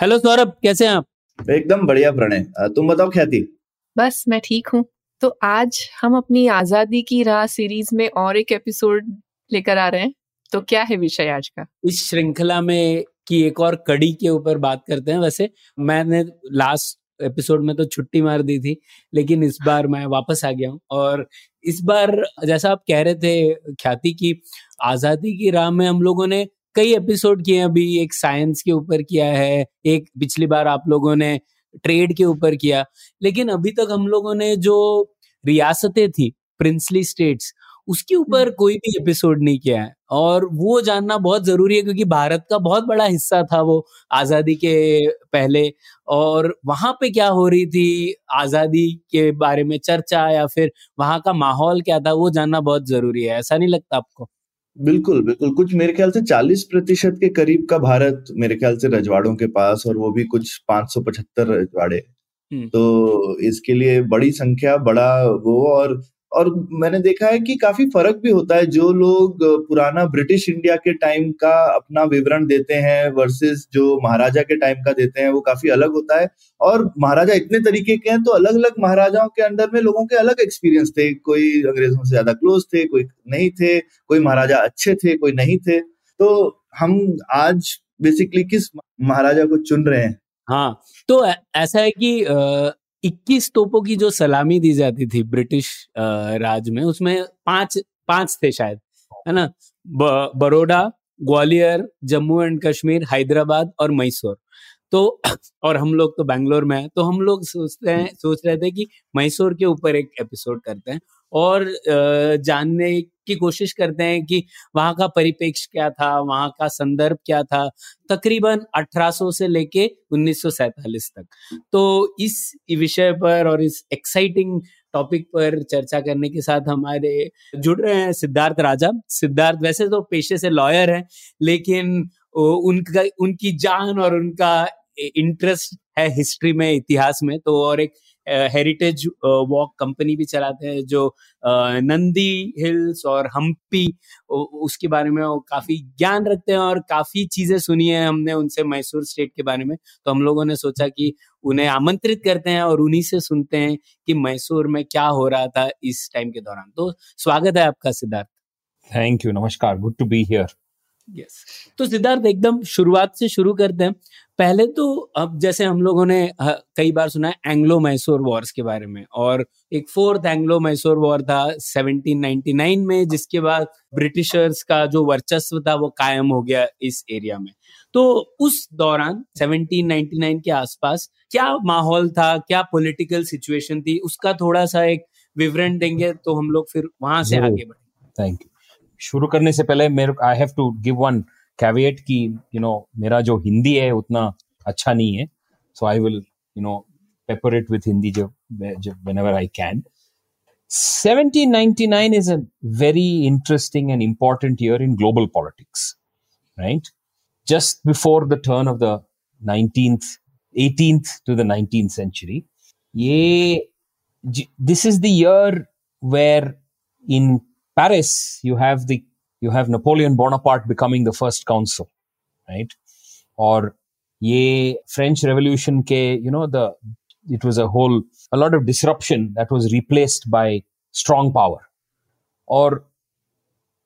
Hello Saurabh कैसे हैं आप? एकदम बढ़िया प्रणय। तुम बताओ ख्याति बस मैं ठीक हूँ। तो आज हम अपनी आज़ादी की राह सीरीज़ में और एक एपिसोड लेकर आ रहे हैं। तो क्या है विषय आज का? इस श्रृंखला में की एक और कड़ी के ऊपर बात करते हैं। वैसे मैंने लास्ट एपिसोड में तो छुट्टी मार दी थी लेकिन इस बार मैं वापस आ गया हूँ। और इस बार जैसा आप कह रहे थे ख्याति की आज़ादी की राह में हम लोगों ने कई एपिसोड किए हैं अभी एक साइंस के ऊपर किया है एक पिछली बार आप लोगों ने ट्रेड के ऊपर किया। लेकिन अभी तक हम लोगों ने जो रियासतें थी प्रिंसली स्टेट्स उसके ऊपर कोई भी एपिसोड नहीं किया है। और वो जानना बहुत ज़रूरी है क्योंकि भारत का बहुत बड़ा हिस्सा था वो आज़ादी के पहले। और वहाँ पे क्या हो रही थी आज़ादी के बारे में चर्चा या फिर वहाँ का माहौल क्या था वो जानना बहुत ज़रूरी है। ऐसा नहीं लगता आपको? बिल्कुल बिल्कुल कुछ मेरे ख्याल से 40 प्रतिशत के करीब का भारत मेरे ख्याल से रजवाड़ों के पास और वो भी कुछ 575 रजवाड़े हम्म। तो इसके लिए बड़ी संख्या बड़ा वो और और मैंने देखा है कि काफ़ी फ़र्क भी होता है जो लोग पुराना ब्रिटिश इंडिया के टाइम का अपना विवरण देते हैं वर्सेस जो महाराजा के टाइम का देते हैं, वो काफ़ी अलग होता है। और महाराजा इतने तरीके के हैं तो अलग अलग महाराजाओं के अंदर में लोगों के अलग एक्सपीरियंस थे। कोई अंग्रेज़ों से ज़्यादा क्लोज थे, कोई नहीं थे, कोई महाराजा अच्छे थे, कोई नहीं थे। तो हम आज बेसिकली किस महाराजा को चुन रहे हैं? हाँ तो ऐसा है कि इक्कीस तोपों की जो सलामी दी जाती थी ब्रिटिश राज में, उसमें पाँच पाँच थे शायद, है ना? ब- बरोडा ग्वालियर, जम्मू एंड कश्मीर, हैदराबाद और मैसूर। तो और हम लोग तो बैंगलोर में है तो हम लोग सोचते हैं, सोच रहे थे कि मैसूर के ऊपर एक एपिसोड करते हैं। और जानने की कोशिश करते हैं कि वहाँ का परिप्रेक्ष्य क्या था, वहाँ का संदर्भ क्या था, तकरीबन 1800 से लेके 1947 तक। तो इस विषय पर और इस एक्साइटिंग टॉपिक पर चर्चा करने के साथ हमारे जुड़ रहे हैं सिद्धार्थ राजा। सिद्धार्थ वैसे तो पेशे से लॉयर हैं, लेकिन उनका, उनकी जान और उनका इंटरेस्ट है हिस्ट्री में, इतिहास में तो और एक हेरिटेज वॉक कंपनी भी चलाते हैं जो नंदी हिल्स और हम्पी उसके बारे में वो काफ़ी ज्ञान रखते हैं और काफ़ी चीज़ें सुनी है हमने उनसे मैसूर स्टेट के बारे में। तो हम लोगों ने सोचा कि उन्हें आमंत्रित करते हैं और उन्हीं से सुनते हैं कि मैसूर में क्या हो रहा था इस टाइम के दौरान। तो स्वागत है आपका सिद्धार्थ। थैंक यू नमस्कार good to be here. Yes तो सिद्धार्थ एकदम शुरुआत से शुरू करते हैं। पहले तो अब जैसे हम लोगों ने कई बार सुना है एंग्लो मैसूर वॉर्स के बारे में और एक फोर्थ एंग्लो मैसूर वॉर था 1799 में जिसके बाद ब्रिटिशर्स का जो वर्चस्व था वो कायम हो गया इस एरिया में। तो उस दौरान 1799 के आसपास क्या माहौल था क्या पॉलिटिकल सिचुएशन थी उसका थोड़ा सा एक विवरण देंगे तो हम लोग फिर वहाँ से आगे बढ़ेंगे। Thank you. शुरू करने से पहले मेरे I have to give one caveat कि यू नो मेरा जो हिंदी है उतना अच्छा नहीं है so I will you know pepper it with Hindi I can. 1799 is a very interesting and important year in global politics, right? Just before the turn of the 19th, 18th to the 19th century. ये this is the year where in Paris you have the you have Napoleon Bonaparte becoming the first consul, right? Or ये French Revolution के you know the it was a whole a lot of disruption that was replaced by strong power. और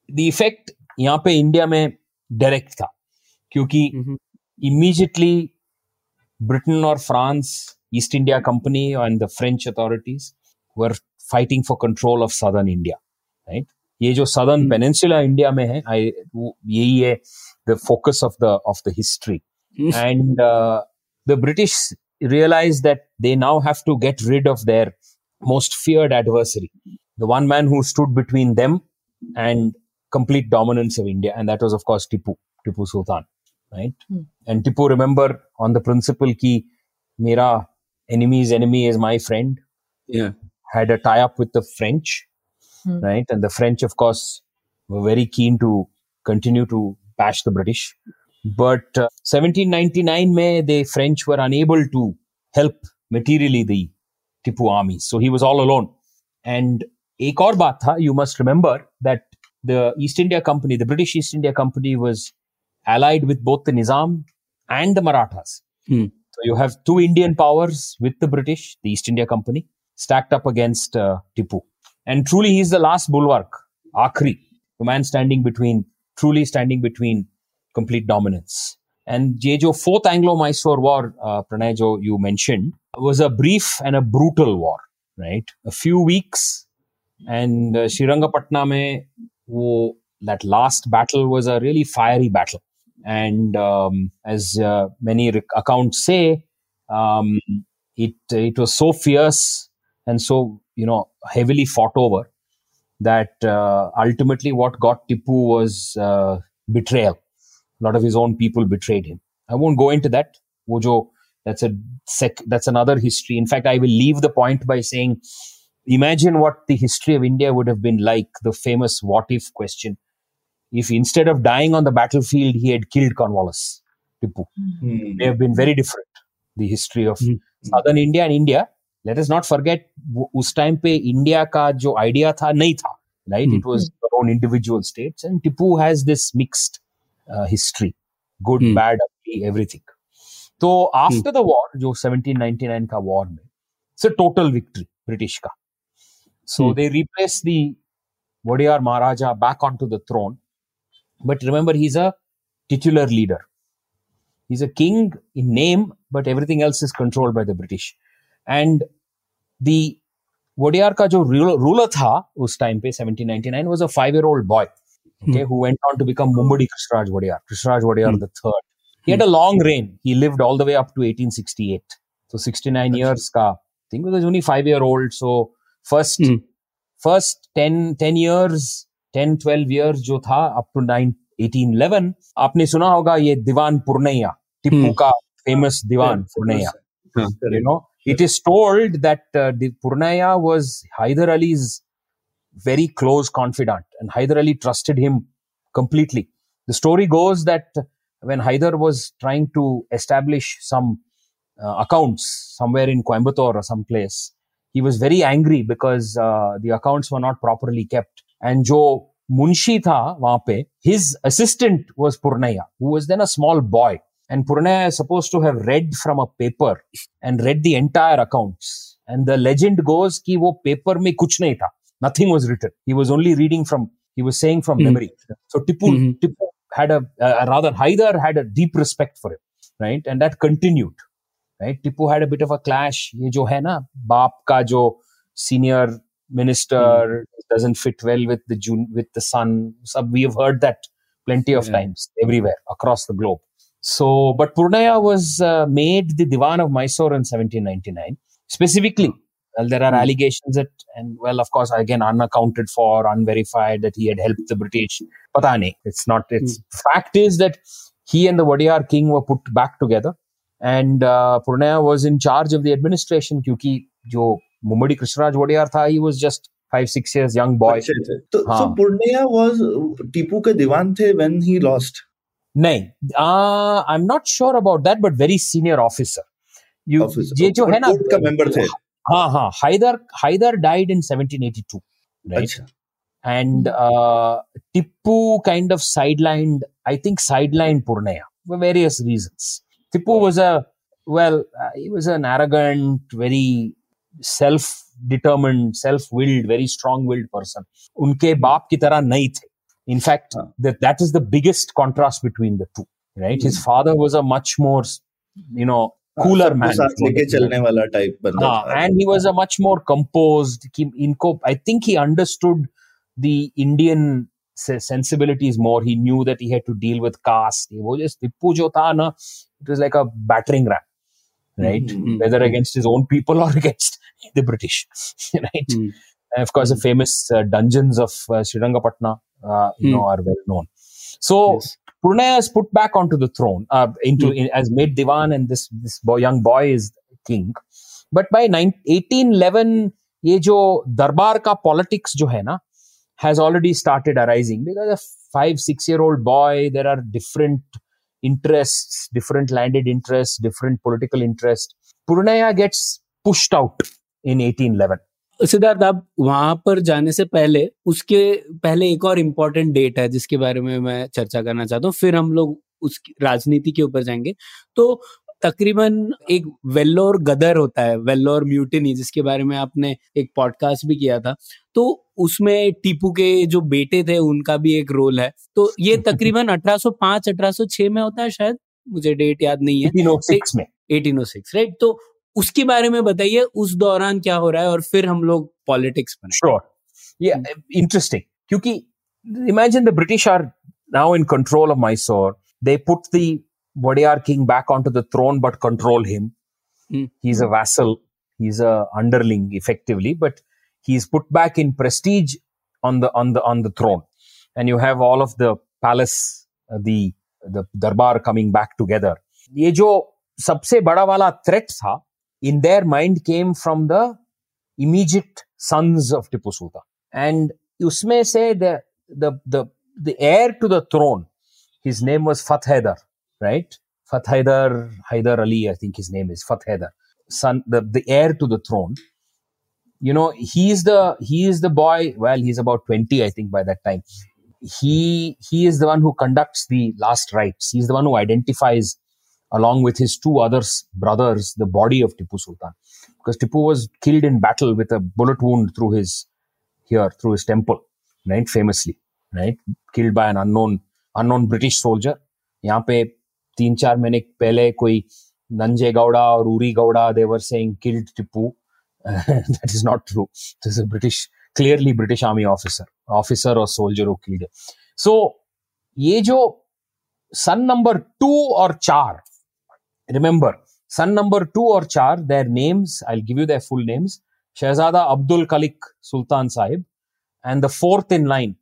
the effect यहाँ पे India में direct था क्योंकि हम्म, immediately Britain or France, East India Company, and the French authorities were fighting for control of southern India, right? ये जो southern peninsula India में है यही है the focus of the of the history and the British realise that they now have to get rid of their most feared adversary the one man who stood between them and complete dominance of India and that was of course Tipu Tipu Sultan right and Tipu remember on the principle की मेरा enemy is enemy is my friend या had a tie up with the French Hmm. right? And the French, of course, were very keen to continue to bash the British. But uh, 1799 में the French were unable to help materially the Tipu army. So he was all alone. And एक और बात था, you must remember that the East India Company, the British East India Company was allied with both the Nizam and the Marathas. Hmm. So you have two Indian powers with the British, the East India Company, stacked up against uh, Tipu. And truly, he's the last bulwark, Akri, the man standing between, truly standing between complete dominance. And Jejo, fourth Anglo-Mysore war, uh, Pranayjo, you mentioned, was a brief and a brutal war, right? A few weeks. And uh, Srirangapatna mein, wo, that last battle was a really fiery battle. And um, as uh, many rec- accounts say, um, it, it was so fierce and so, you know, heavily fought over that uh, ultimately what got Tipu was uh, betrayal. A lot of his own people betrayed him. I won't go into that. जो that's a sec, that's another history. In fact, I will leave the point by saying, imagine what the history of India would have been like. The famous "what if" question. If instead of dying on the battlefield, he had killed Cornwallis, Tipu, Hmm. they have been very different. The history of Hmm. southern India and India. Let is not forget उस time पे India का जो idea था नहीं था right it was own individual states and Tipu has this mixed history good bad everything तो after the war जो 1799 का वॉर में इट्स टोटल विक्ट्री ब्रिटिश का. So they replace the Wadiyar Maharaja back on to the throne but remember he is a titular leader he is a king in name but everything else is controlled by the British and the Wodeyar का जो ruler था उस time पे 1799 was a five year old boy okay on to become Mummadi Krishnaraja Wodeyar third he had a long reign he lived all the का old so first first 10 10 years 10 12 years जो था up to 9 1811 आपने सुना होगा ये Dewan Purnaiah Tipu hmm. का famous Dewan Purnaiah हाँ, It is told that uh, Purnaya was Hyder Ali's very close confidant, and Hyder Ali trusted him completely. The story goes that when Hyder was trying to establish some uh, accounts somewhere in Coimbatore or someplace, he was very angry because uh, the accounts were not properly kept. And Joe Munshi tha pe, his assistant was Purnaya, who was then a small boy. And Purnaya is supposed to have read from a paper and read the entire accounts. And the legend goes ki wo paper me kuch nahi tha. Nothing was written. He was only reading from, he was saying from mm-hmm. memory. So Tipu, mm-hmm. Tipu had a, uh, rather Haider had a deep respect for him, right? And that continued, right? Tipu had a bit of a clash. Ye jo hai na, baap ka jo senior minister mm. doesn't fit well with the with the son. Sub, we have heard that plenty of yeah. times everywhere across the globe. So, but Purnaya was uh, made the Diwan of Mysore in 1799. Specifically, well, there are Hmm. allegations that, and well, of course, again, unaccounted for, unverified, that he had helped the British. Pata nahi. It's not, it's fact is that he and the Wadiyar king were put back together. And uh, Purnaya was in charge of the administration क्योंकि जो मुम्बड़ी कृष्णराज वोडियार था he was just five six years young boy अच्छे थे तो हाँ. so Purnaya was Tipu के दीवान थे when he lost नहीं I am not sure about that but very senior officer you ये जो है ना का मेंबर थे। हाँ हाँ Hyder Hyder died in 1782 right and Tipu kind of sidelined I think sidelined Purnaiah for various reasons. Tipu was a well uh, he was an arrogant, very self-determined, self-willed, very strong-willed उनके hmm. बाप की तरह नहीं थे। In fact, that, that is the biggest contrast between the two, right? His father was a much more, you know, cooler man. type uh, and he was a much more composed, in cope. I think he understood the Indian sensibilities more. He knew that he had to deal with caste. It was like a battering ram, right? Mm-hmm. Whether against his own people or against the British, right? Mm-hmm. of course, the famous uh, dungeons of uh, Srirangapatna uh, you know hmm. are well known. So yes. Purnaya is put back onto the throne uh, into hmm. as made Divan, and this this boy, young boy is king. But by 1811, ye jo darbar ka politics jo hai na, has already started arising because a five six year old boy, there are different interests, different landed interests, different political interests. Purnaya gets pushed out in 1811. Siddharth आप वहाँ पर जाने से पहले उसके पहले एक और इम्पोर्टेंट डेट है जिसके बारे में मैं चर्चा करना चाहता हूँ फिर हम लोग उस राजनीति के ऊपर जाएँगे। तो तकरीबन एक वेल्लोर गदर होता है वेल्लोर म्यूटिनी जिसके बारे में आपने एक पॉडकास्ट भी किया था। तो उसमें टीपू के जो बेटे थे उनका भी एक रोल है। तो ये तकरीबन 1805 1806 में होता है शायद? मुझे डेट याद नहीं है। 1806 में। 1806 राइट तो उसके बारे में बताइए उस दौरान क्या हो रहा है और फिर हम लोग पॉलिटिक्स पर श्योर ये हम्म। इंटरेस्टिंग क्योंकि imagine the British are now in control of Mysore they put the Wadiyar king back on to the throne but control him he is a vassal he is a underling effectively but he is put back in prestige on the on the on the throne. And you have all of the palace uh, the the darbar coming back together. ये जो सबसे बड़ा वाला threat था in their mind came from the immediate sons of Tipu Sultan. And usme se the, the, the, the heir to the throne, his name was Fath right? Fath Haidar, Ali, I think his name is Fath son, the, the heir to the throne. You know, he is the, he is the boy, well, he's about 20, I think by that time. He, he is the one who conducts the last rites. He's the one who identifies along with his two other brothers the body of Tipu Sultan because Tipu was killed in battle with a bullet wound through his here through his temple, right? Famously, right? Killed by an unknown unknown British soldier. यहाँ पे तीन चार महीने पहले कोई नंजे गौड़ा और Uri Gowda they were saying killed Tipu. that is not true. This is a British, clearly British army officer, officer or soldier who killed him. So ये जो son number two or char, remember son number two or char, their names, I'll give you their full names. Shahzada Abdul Khalik Sultan Sahib. And the fourth in line,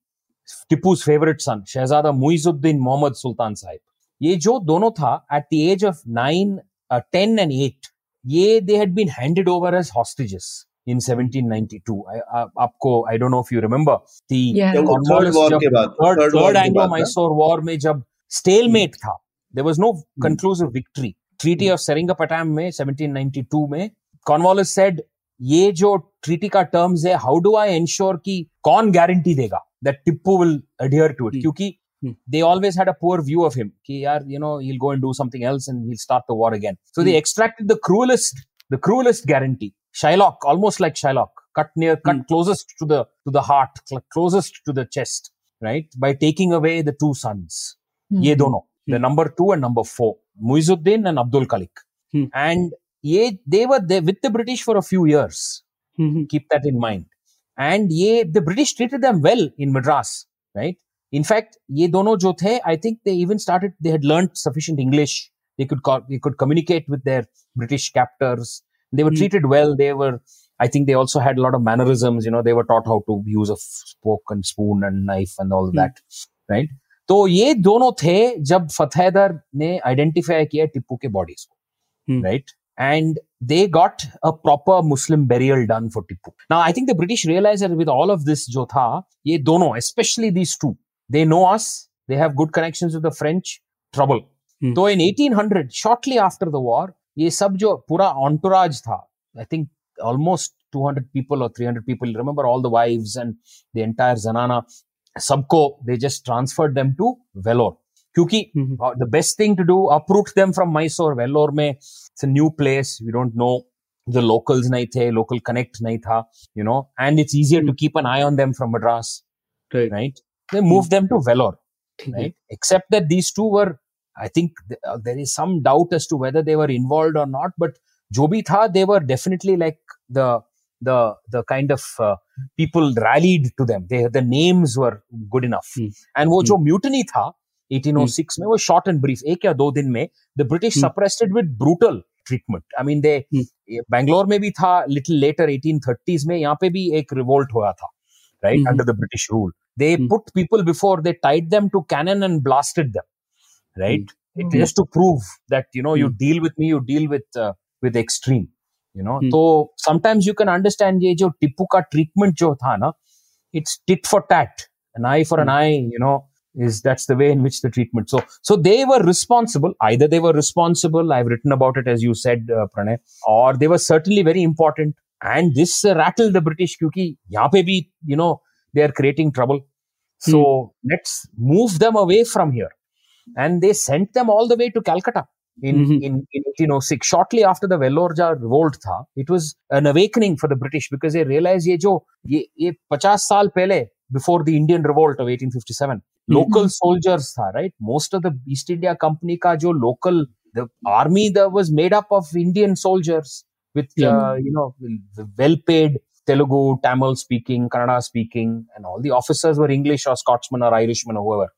Tipu's favorite son, Shahzada Muizuddin Muhammad Sultan Sahib. ये जो दोनों था at the age of nine, uh, 10 and 8, ये they had been handed over as hostages in 1792. I, uh, आपको, I don't know if you remember, the Yeah. Third Cornwallis war जब के बाद third, third third war के Anglo बाद ना? Mysore war में जब stalemate था there was no conclusive victory treaty of Seringapatam में 1792 में Cornwallis said ये जो treaty का terms है how do I ensure कि कौन guarantee देगा that Tippu will adhere to it Hmm. क्योंकि Hmm. they always had a poor view of him कि यार you know he'll go and do something else and he'll start the war again so they Hmm. extracted the cruelest the cruelest guarantee Shylock almost like Shylock cut near cut Hmm. closest to the to the heart cl- closest to the chest right by taking away the two sons ये दोनों the Hmm. number two and number four Muizuddin and Abdul Khalik. Hmm. And ye, they were there with the British for a few years. Hmm, hmm. Keep that in mind. And ye, the British treated them well in Madras, right? In fact, ye dono jo the, I think they even started, they had learned sufficient English. They could, call. they could communicate with their British captors. They were hmm. treated well. They were, I think they also had a lot of mannerisms. You know, they were taught how to use a fork and spoon and knife and all hmm. that, right? तो ये दोनों थे जब फतेहदर ने identify किया टिप्पू के bodies को right and they got a proper Muslim burial done for Tipu ना I think the British realise with all of this जो था ये दोनों specially this two they know as they have good connection with French trouble तो in 1800 shortly after the war ये सब जो पूरा ऑनटोराज था आई थिंक ऑलमोस्ट 200 पीपल और 300 people remember all the wives and the zanana सबको they just transferred them to Vellore क्योंकि हम्म, uh, the best thing to do uproot them from Mysore Vellore में it's a new place we don't know the locals नहीं थे local connect नहीं था you know and it's easier to keep an eye on them from Madras right, right they moved them to Vellore ठीक है right except that these two were I think th- uh, there is some doubt as to whether they were involved or not but जो भी था they were definitely like the the the kind of uh, people rallied to them they the names were good enough Hmm. and वो जो mutiny था 1806 में वो short and brief एक या दो दिन में the British Hmm. suppressed it with brutal treatment I mean they Hmm. Bangalore में भी था little later 1830s में यहाँ पे भी एक revolt हुआ था right Mhm. under the British rule they Hmm. put people before they tied them to cannon and blasted them right? It- Hmm. Just to prove that you know you Hmm. deal with me, you deal with uh, with extreme. You know, Hmm. so sometimes you can understand ये जो टिप्पू का treatment जो था ना, it's tit for tat, an eye for an Hmm. eye. You know, is that's the way in which the treatment. So so they were responsible. Either they were responsible. I've written about it as you said, uh, Pranay, or they were certainly very important. And this uh, rattled the British क्योंकि यहाँ पे भी you know they are creating trouble. So let's move them away from here. And they sent them all the way to Calcutta in, mm-hmm. in, 1806 shortly after the Velorja revolt tha it was an awakening for the british because they realized ye jo ye, ye 50 saal pehle before the indian revolt of 1857 mm-hmm. local soldiers tha right most of the east india company ka jo local the army that was made up of indian soldiers with yeah. uh, you know well paid Telugu, Tamil speaking, Kannada speaking, and all the officers were English or Scotsman or Irishman or whoever.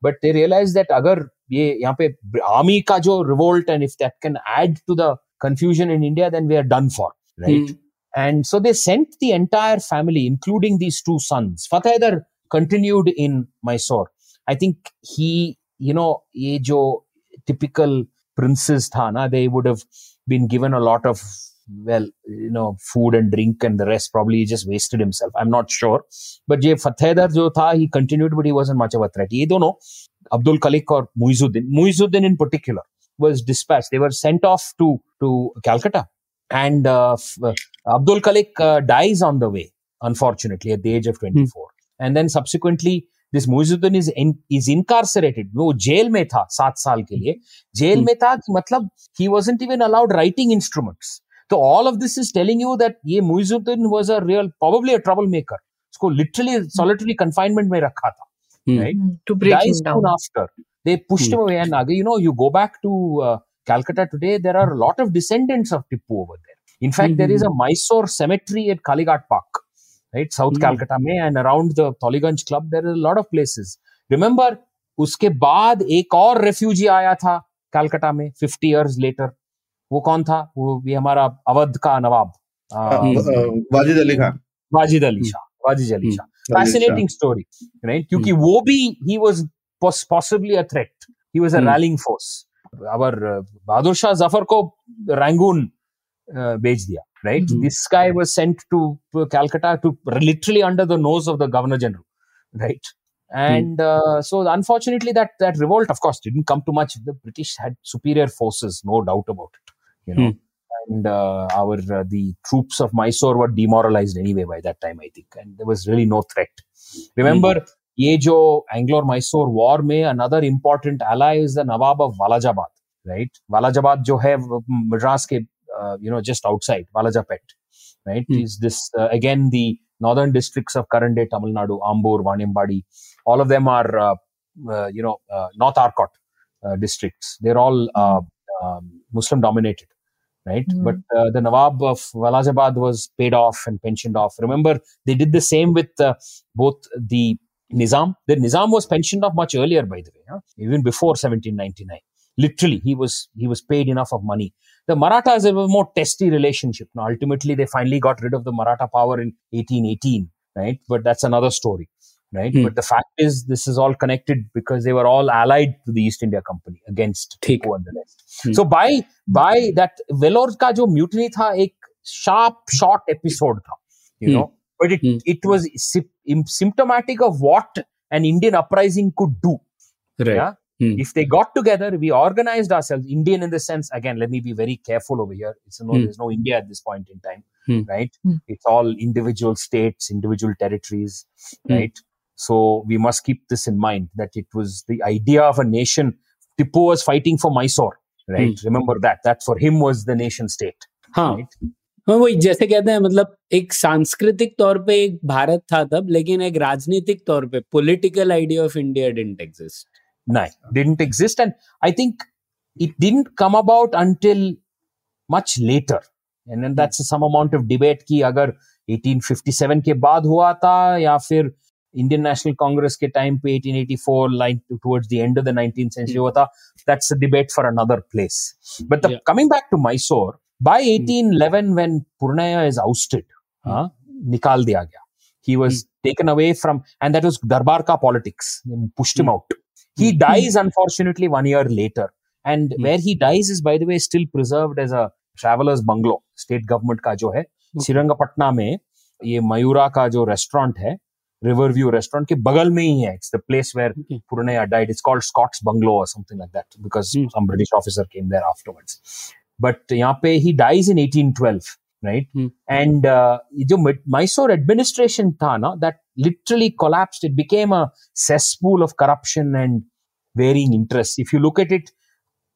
But they realized that अगर ये यहाँ पे army का जो revolt and if that can add to the confusion in India, then we are done for, right? And so they sent the entire family, including these two sons. Fatehadar continued in Mysore. I think he, you know, ये जो typical princes था ना, they would have been given a lot of well, you know, food and drink and the rest. Probably he just wasted himself. I'm not sure. But ये Fatehadar जो था, he continued, but he wasn't much of a threat. ये दोनों, Abdul Khalik or Muizuddin, Muizuddin in particular, was dispatched. They were sent off to to Calcutta, and uh, f- uh, Abdul Khalik uh, dies on the way, unfortunately, at the age of 24. And then subsequently, this Muizuddin is in, is incarcerated. वो jail में था सात साल के लिए jail Hmm. में था कि मतलब he wasn't even allowed writing instruments. तो all of this is telling you that ये Muizuddin was a real probably a trouble maker उसको लिटरली सॉलिटरी कंफाइनमेंट में रखा था after they pushed him away and आगे you know you go back to Calcutta today, there are a lot of descendants of Tipu over there. In fact, there is a hmm. Mysore cemetery at Kalighat Park, right? South. Hmm. Calcutta mein and around the Tollygunge Club, there are a lot of places. Remember, उसके बाद एक और refugee आया था कलकत्ता में 50 years later वो कौन था? वो ये हमारा अवध का नवाब। हाँ, हाँ, Wajid Ali Khan. Wajid Ali hmm. Shah Wajid Ali hmm. Shah. Fascinating story right क्योंकि हम्म। वो भी he was possibly a he was a rallying force our Bahadur Shah Zafar को रंगून भेज दिया right this guy was sent to Calcutta to literally under the nose of the governor general right and hmm. uh, so unfortunately that that revolt of course didn't come to much. The british had superior forces no doubt about it. you know. Hmm. And uh, our uh, the troops of Mysore were demoralized anyway by that time, I think, and there was really no threat. Remember, hmm. ये जो Anglo Mysore war में another important ally is the Nawab of Walajabad right Walajabad जो है मद्रास के you know just outside Walajapet Is this uh, this again northern districts of current day Tamil Nadu, Ambur, Vaniyambadi, all of them are, uh, uh, you know, uh, North Arcot districts. They're all hmm. um, Muslim dominated right? Mm. But uh, the Nawab of Walajabad was paid off and pensioned off. Remember, they did the same with uh, both the Nizam. The Nizam was pensioned off much earlier, by the way, huh? even before 1799. Literally, he was he was paid enough of money. The Marathas have a more testy relationship. Now, ultimately, they finally got rid of the Maratha power in 1818, right? But that's another story, right? Hmm. But the fact is, this is all connected because they were all allied to the East India Company against ठीक Tipu and the rest. Hmm. So by by that Vellore का जो mutiny था एक sharp short episode था, you Hmm. know, but it Hmm. it was sy- im- symptomatic of what an Indian uprising could do. Right. Yeah. Hmm. If they got together, we organized ourselves. Indian in the sense, again, let me be very careful over here. It's no, Hmm. there's no India at this point in time, Hmm. right? Hmm. It's all individual states, individual territories, Hmm. right? So we must keep this in mind that it was the idea of a nation. Tipu was fighting for Mysore, right? Remember that. That for him was the nation state, हाँ right? हाँ वही जैसे कहते हैं मतलब एक सांस्कृतिक तौर पे एक भारत था तब लेकिन एक राजनीतिक तौर पे political idea of India didn't exist No, didn't exist. And I think it didn't come about until much later. And then that's some amount of debate कि अगर 1857 के बाद हुआ था या फिर इंडियन नेशनल कांग्रेस के टाइम पे 1884 line towards the end of the 19th century हुआ था that's a debate for another place but coming back to Mysore by 1811 when Purnaiah is ousted निकाल दिया गया he was taken away from and that was durbar का politics pushed him out he dies unfortunately one year later and where he dies is by the way still preserved as a travellers bungalow state government का जो है श्रीरंगपटना में ये मयूरा का जो restaurant है river view restaurant के बगल में ही है. It's the place where Purnaiah died it's called Scott's bungalow और something like that because some British officer came there afterwards but यहाँ पे he dies in 1812 right and जो मैसूर एडमिनिस्ट्रेशन था ना that literally collapsed it became a cesspool of corruption and varying interest if you look at it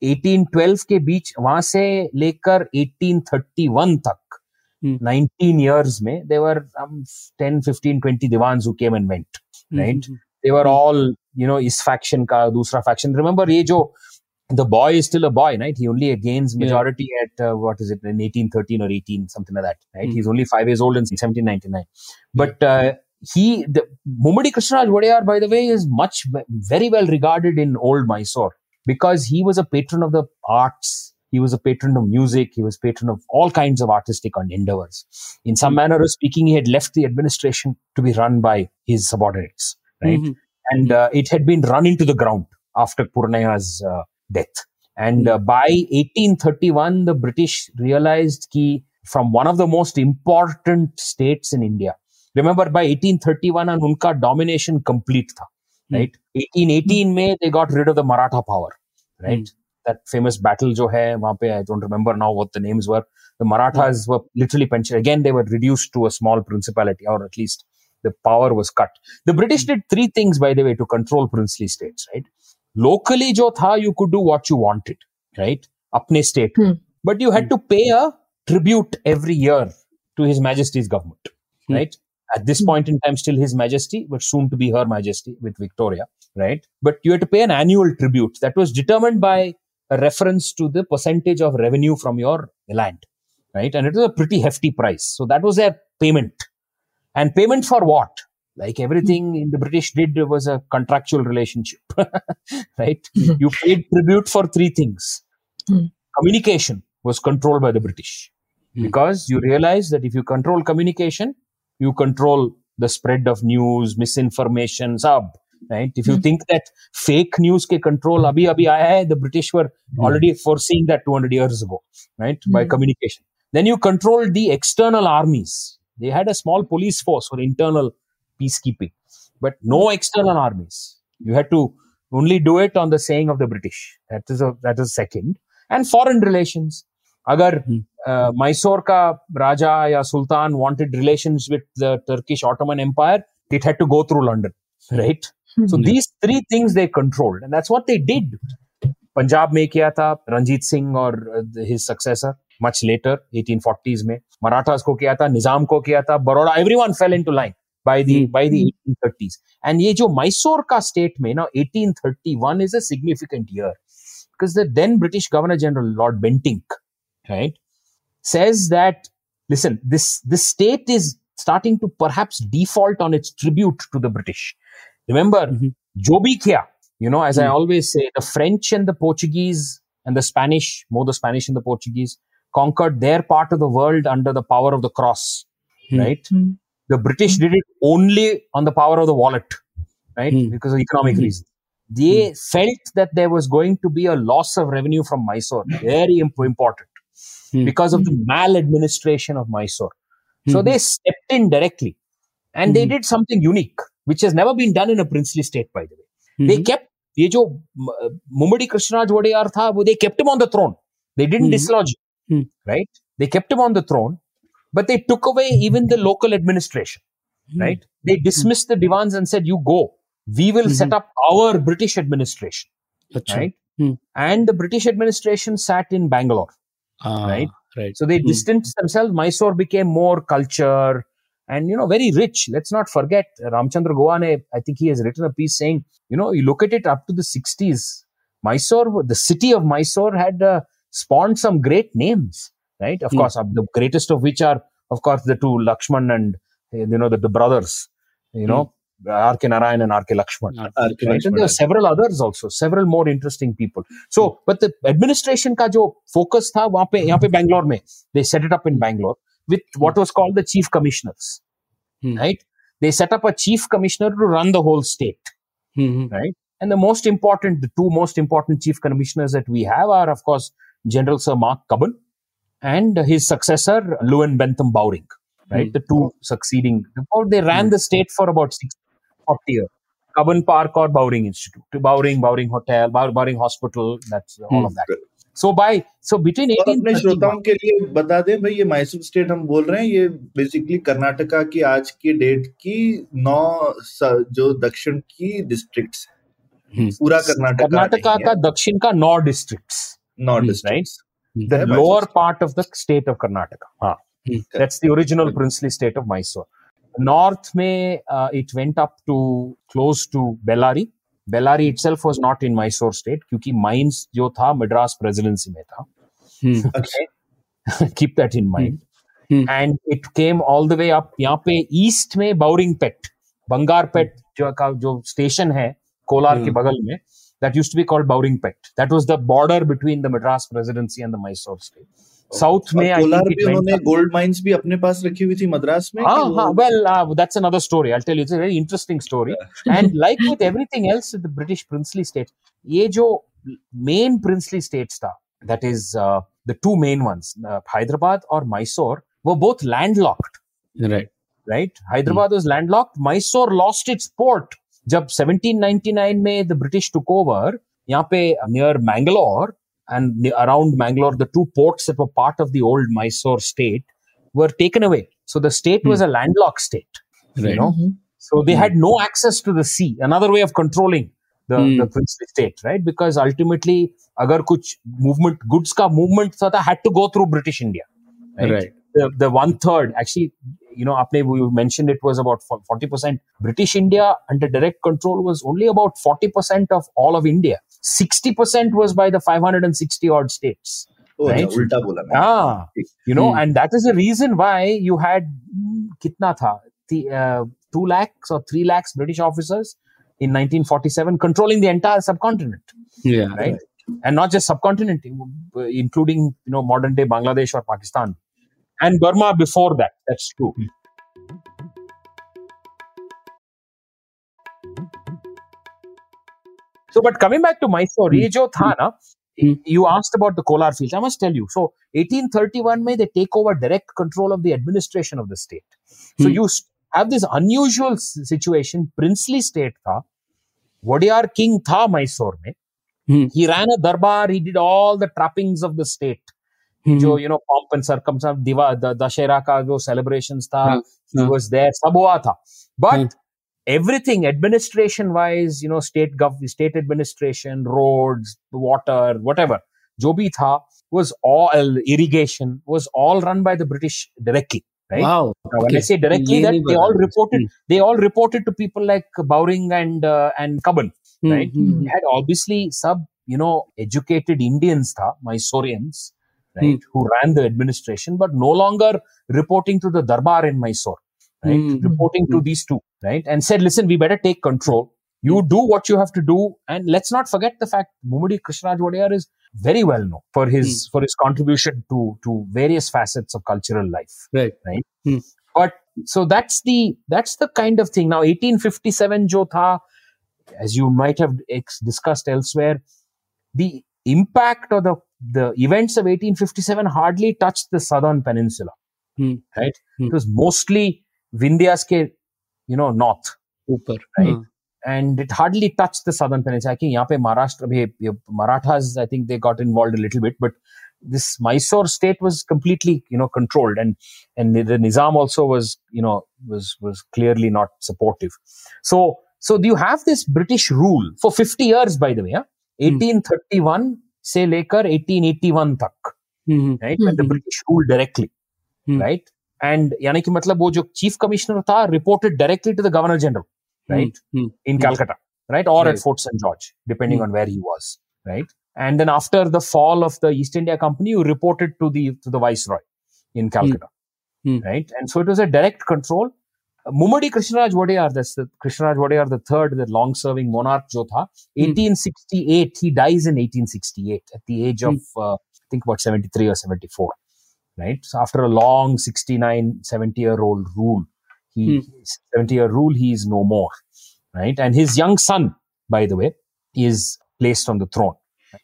1812 के बीच वहाँ से लेकर 1831 तक Hmm. 19 years may there were um, 10 15 20 divans who came and went hmm, right? mm-hmm. they were all you know is faction ka dusra faction. Remember ye the boy is still a boy right? He only gains majority yeah. at uh, what is it in 1813 or 18 something like that right? Mm. he's only 5 years old in 1799 but uh, he the Mumadi Krishnaraj Wadeyar, by the way, is much very well regarded in old Mysore because he was a patron of the arts he was a patron of music. He was patron of all kinds of artistic endeavors. In some manner of speaking, he had left the administration to be run by his subordinates, right? Mm-hmm. And mm-hmm. uh, it had been run into the ground after Purnaya's uh, death. And uh, mm-hmm. by 1831, the British realized that from one of the most important states in India, remember by 1831 and unka domination complete tha, mm. right? 1818 May, they got rid of the Maratha power, right? Mm that famous battle jo hai pe, I don't remember now what the names were. The Marathas hmm. were literally pensioned. Again, they were reduced to a small principality, or at least the power was cut. The British hmm. did three things, by the way, to control princely states, right? Locally, jo tha, you could do what you wanted, right? Apne state. Hmm. But you had hmm. to pay a tribute every year to His Majesty's government, hmm. right? At this point in time, still His Majesty, but soon to be Her Majesty with Victoria, right? But you had to pay an annual tribute that was determined by a reference to the percentage of revenue from your land, right? And it was a pretty hefty price. So that was their payment. And payment for what? Like everything in the British did was a contractual relationship, right? Mhm. You paid tribute for three things. Hmm. Communication was controlled by the British Hmm. because you realize that if you control communication, you control the spread of news, misinformation, sub, right? If you Hmm. think that fake news ke control abhi abhi aaya hai, the British were already foreseeing that 200 years ago, right? By Hmm. communication. Then you controlled the external armies. They had a small police force for internal peacekeeping, but no external armies. You had to only do it on the saying of the British. That is a that is second. And foreign relations. अगर Hmm. uh, Mysore का राजा या सुल्तान wanted relations with the Turkish Ottoman Empire, it had to go through London, right? So Hmm. these three things they controlled, and that's what they did. Punjab में किया था रंजीत सिंह और his successor much later 1840s में मराठास को किया था निजाम को किया था Baroda everyone fell into line by the Hmm. by the 1830s and ये जो मैसूर का स्टेट में ना 1831 is a significant year because the then British Governor General Lord Bentinck right says that listen this this state is starting to perhaps default on its tribute to the British remember Mhm. जो भी किया you know as I Hmm. always say the French and the Portuguese and the Spanish more the Spanish and the Portuguese conquered their part of the world under the power of the cross Hmm. right Hmm. the British did it only on the power of the wallet, right? Hmm. Because of economic Mhm. reasons. They felt that there was going to be a loss of revenue from Mysore, very imp- important, Hmm. because of the maladministration of Mysore. So Hmm. they stepped in directly and they Mhm. did something unique, which has never been done in a princely state, by the way. They Mhm. kept, ये जो Mummadi Krishnaraj Wadeyar था, वो they kept him on the throne. They didn't Mhm. dislodge him, Hmm. right? They kept him on the throne, but they took away even the local administration right? They dismissed the divans and said, "You go. We will set Mhm. up our British administration." अच्छा Right? Hmm. And the British administration sat in Bangalore. Ah, Right. right So they Hmm. distanced themselves. Mysore became more culture and you know very rich let's not forget ramchandra guha i think he has written a piece saying you know you look at it up to the 60s mysore the city of mysore had uh, spawned some great names right of hmm. course the greatest of which are of course the two lakshman and uh, you know the, the brothers you know mm. R.K. Narayan and R.K. Lakshman. Right? Lakshman. And there are several others also, several more interesting people. So, hmm. but the administration ka jo focus tha, wahan pe, yahan pe Bangalore mein, they set it up in hmm. Bangalore with what was called the chief commissioners. Hmm. Right? They set up a chief commissioner to run the whole state. Mhm. Right? And the most important, the two most important chief commissioners that we have are, of course, General Sir Mark Cubbon and his successor, Lewin Bentham Bowring, right? The two succeeding. They ran the state for about six, 40 years. Cubbon Park or Bowring Institute, Bowring, Bowring Hotel, Bow- Bowring Hospital, that's all of that. So by so between eighteen श्रोताओं के लिए बता दें भाई ये Mysore state हम बोल रहे हैं ये बेसिकली कर्नाटका की आज की डेट की नौ जो दक्षिण की डिस्ट्रिक्ट पूरा कर्नाटका कर्नाटका का दक्षिण का नौ district now districts the lower part of the state of Karnataka हाँ। That's the original princely state of Mysore north में it went up to close to Bellary Bellary itself was not in Mysore state क्योंकि mines जो था Madras presidency में था। Keep that in mind and it came all the way up यहाँ पे east में बाउरिंग पेट बंगार पेट जो का जो स्टेशन है कोलार के हम्म। बगल में that used to be called Bowringpet that was the border between the Madras presidency and the Mysore state south में कोलार में उन्होंने गोल्ड माइंस भी अपने पास रखी हुई थी मद्रास में हाँ तो हाँ well that's another story I tell you it's very interesting story and like with everything else the British princely state ये जो मेन प्रिंसली स्टेट्स था that is the two main ones Hyderabad और मैसूर वो both landlocked right right Hyderabad was landlocked Mysore lost its port जब 1799 में the British took over यहाँ पे near Mangalore and around Mangalore, the two ports that were part of the old Mysore state were taken away. So the state was hmm. a landlocked state. You Right. know, mm-hmm. so they had hmm. no access to the sea. Another way of controlling the, Hmm. the princely state, right? Because ultimately, agar kuch movement, goods ka movement tha, had to go through British India. Right. The, the one third, actually, you know, apne, you mentioned it was about 40%. British India under direct control was only about 40% of all of India. 60% was by the 560 odd states. Oh, right? ah, you know, hmm. and that is the reason why you had kitna tha, the, uh, 2 lakhs or 3 lakhs British officers in 1947 controlling the entire subcontinent. Yeah. Right? right. And not just subcontinent, including, you know, modern day Bangladesh or Pakistan. And Burma before that. That's true. Hmm. So, but coming back to Mysore, ये जो था ना, Hmm. you asked about the Kolar fields. I must tell you. So, 1831 में they take over direct control of the administration of the state. So, Hmm. you s- have this unusual s- situation. Princely state था. Wadiyar king था Mysore में. Hmm. He ran a darbar. He did all the trappings of the state. हम्म, जो you know pomp and circumstance दिवा the Dussehra का जो celebrations था हाँ, he हाँ. was there सब हुआ था but हाँ. everything administration wise you know state government, state administration roads water whatever. Jobi tha was all uh, irrigation was all run by the british directly right? Wow. Now, when okay. i say directly that they all reported hmm. they all reported to people like bowring and uh, and cubbon hmm, right? mm-hmm. had obviously sub you know educated indians tha mysoreans right mm. who ran the administration but no longer reporting to the darbar in mysore right? Hmm. Reporting to Hmm. these two, right? And said, listen, we better take control. You do what you have to do, and let's not forget the fact Mumudi Krishnaraj Wadiyar is very well known for his for his contribution to to various facets of cultural life Right. Right. But so that's the that's the kind of thing now 1857 jo tha as you might have ex- discussed elsewhere the impact or the the events of 1857 hardly touched the southern peninsula Hmm. right Hmm. it was mostly vindhyas ke you know north ऊपर Right. हाँ, and it hardly touched the southern peninsula. I think यहाँ पे महाराष्ट्र भी ये Marathas, I think they got involved a little bit, but this Mysore state was completely, you know, controlled, and and the Nizam also was, you know, was was clearly not supportive. So so you have this British rule for 50 years, by the way, huh? 1831 से लेकर 1881 तक, हम्म, right? When the Mhm. British ruled directly, Hmm. right? And यानी कि मतलब वो जो chief commissioner था reported directly to the governor general, right? Hmm, in Hmm. Calcutta, right? Or Right. at Fort St. George, depending Hmm. on where he was, right? And then after the fall of the East India Company, you reported to the to the viceroy in Calcutta, Hmm. right? And so it was a direct control. Mumadi Krishnaraj Wadiyar, that's the Krishnaraj Wadiyar the third, the long-serving monarch jo tha, 1868, he dies in 1868 at the age of, uh, I think about 73 or 74, right? So after a long 69, 70 year old rule, he, 70 year rule, he is no more, right? And his young son, by the way, is placed on the throne.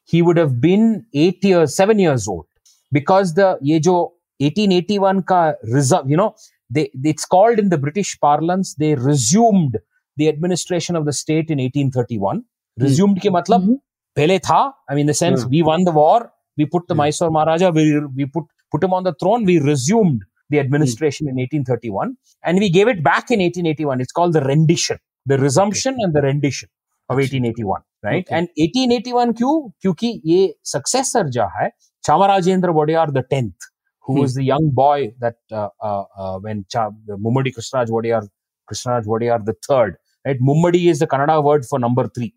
He would have been eight years, seven years old because the ye jo 1881 ka reserve, you know, they, it's called in the British parlance, they resumed the administration of the state in 1831. Resumed ke matlab, Mhm. pehle tha, I mean, in the sense, Hmm. we won the war, we put the Hmm. Mysore Maharaja, we, we put, put him on the throne, we resumed the administration in 1831 and we gave it back in 1881. It's called the rendition, the resumption and the rendition of अच्छा। 1881, right? Okay. And 1881 क्यों? क्योंकि ये successor जो है, Chamarajendra Wadiyar the 10th, who Hmm. was the young boy that uh, uh, uh, when Cha- Mummadi Krishnaraj Wadiyar, Krishnaraj Wadiyar the third, right? Mummadi is the Kannada word for number three,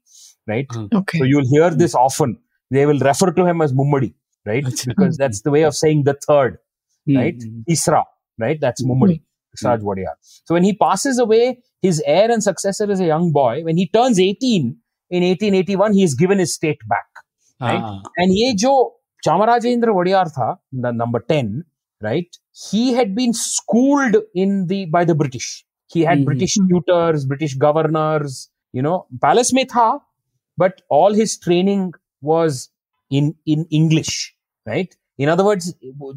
right? Okay. So you'll hear this often. They will refer to him as Mummadi, right? Because that's the way of saying the third, Hmm, right? hmm, Isra, right? That's Mummadi, Krishnaraj Wadiyar. So when he passes away, his heir and successor is a young boy. When he turns 18 in 1881, he is given his state back. right? हाँ, And ye jo Chamarajendra Wadiyar tha, the number 10, right? He had been schooled in the, by the British. He had Mhm. British tutors, British governors, you know, palace mein tha, but all his training was in, in English, right? In other words,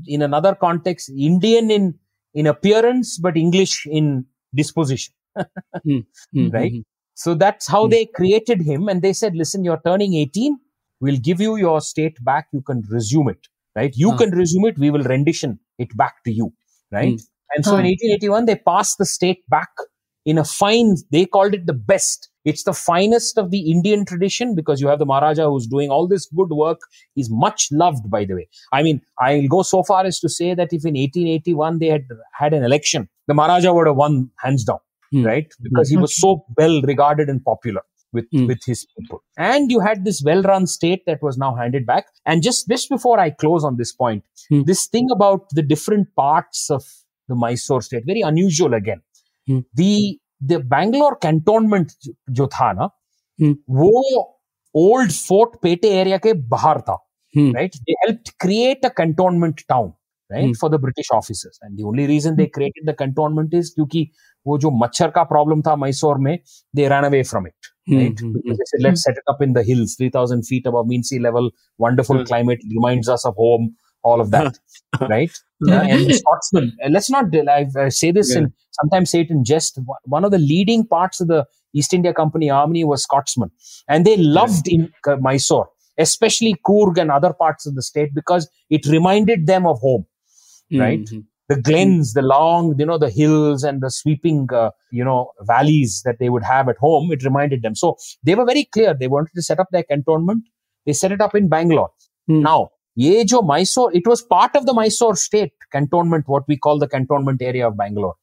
in another context, Indian in, in appearance, but English in disposition. hmm, right? hmm, So that's how Hmm. they created him. And they said, listen, you're turning 18. We'll give you your state back. You can resume it, right? You Ah. can resume it. We will rendition it back to you, right? And so in Ah. 1881, they passed the state back in a fine, they called it the best. It's the finest of the Indian tradition because you have the Maharaja who's doing all this good work. He's much loved, by the way. I mean, I'll go so far as to say that if in 1881 they had had an election, the Maharaja would have won hands down Hmm. right? Because he was so well regarded and popular with, Hmm. with his people. And you had this well run state that was now handed back. And just, just before I close on this point, Hmm. this thing about the different parts of the Mysore state, very unusual again. The Bangalore cantonment जो था ना वो old fort पेटे area के बाहर था right they help create a cantonment town right for the British officers and the only reason they created the cantonment is क्योंकि वो जो मच्छर का प्रॉब्लम था मैसूर में they run away from it right? Mm-hmm. Because hmm. they said, let's hmm. set it up in the hills, 3,000 feet above mean sea level. Wonderful mm-hmm. climate reminds us of home. All of that, right? hmm. Uh, and Scotsman, and let's not, I, say this Yeah. and sometimes say it in jest, one of the leading parts of the East India Company army was Scotsmen. And they loved in uh, Mysore, especially Coorg and other parts of the state because it reminded them of home. hmm, right? hmm, The glens, the long, you know, the hills and the sweeping, uh, you know, valleys that they would have at home, it reminded them. So they were very clear. They wanted to set up their cantonment. They set it up in Bangalore. Hmm. Now, Ye jo Mysore, it was part of the Mysore state cantonment, what we call the cantonment area of Bangalore.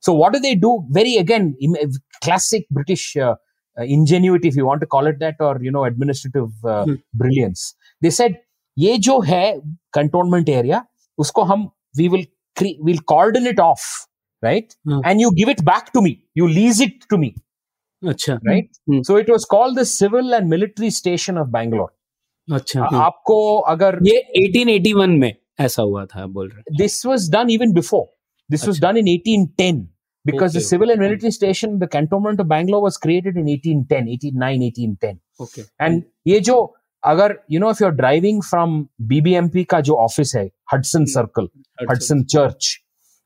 So what do they do? Very again, eh, classic British uh, eh, ingenuity, if you want to call it that, or you know, administrative uh, hmm. brilliance. They said, "Ye jo hai cantonment area, usko hum we will cre- we'll coordinate off, right? Hmm. And you give it back to me. You lease it to me." Right. Hmm. So it was called the Civil and Military Station of Bangalore. अच्छा हम्म। आपको अगर ये 1881 में ऐसा हुआ था बोल रहे this was done even before this was done in 1810 because the civil and military station the cantonment of Bangalore was created in 1810 1889 1810 okay and ये जो अगर you know if you are driving from BBMP का जो office है Hudson circle Hudson church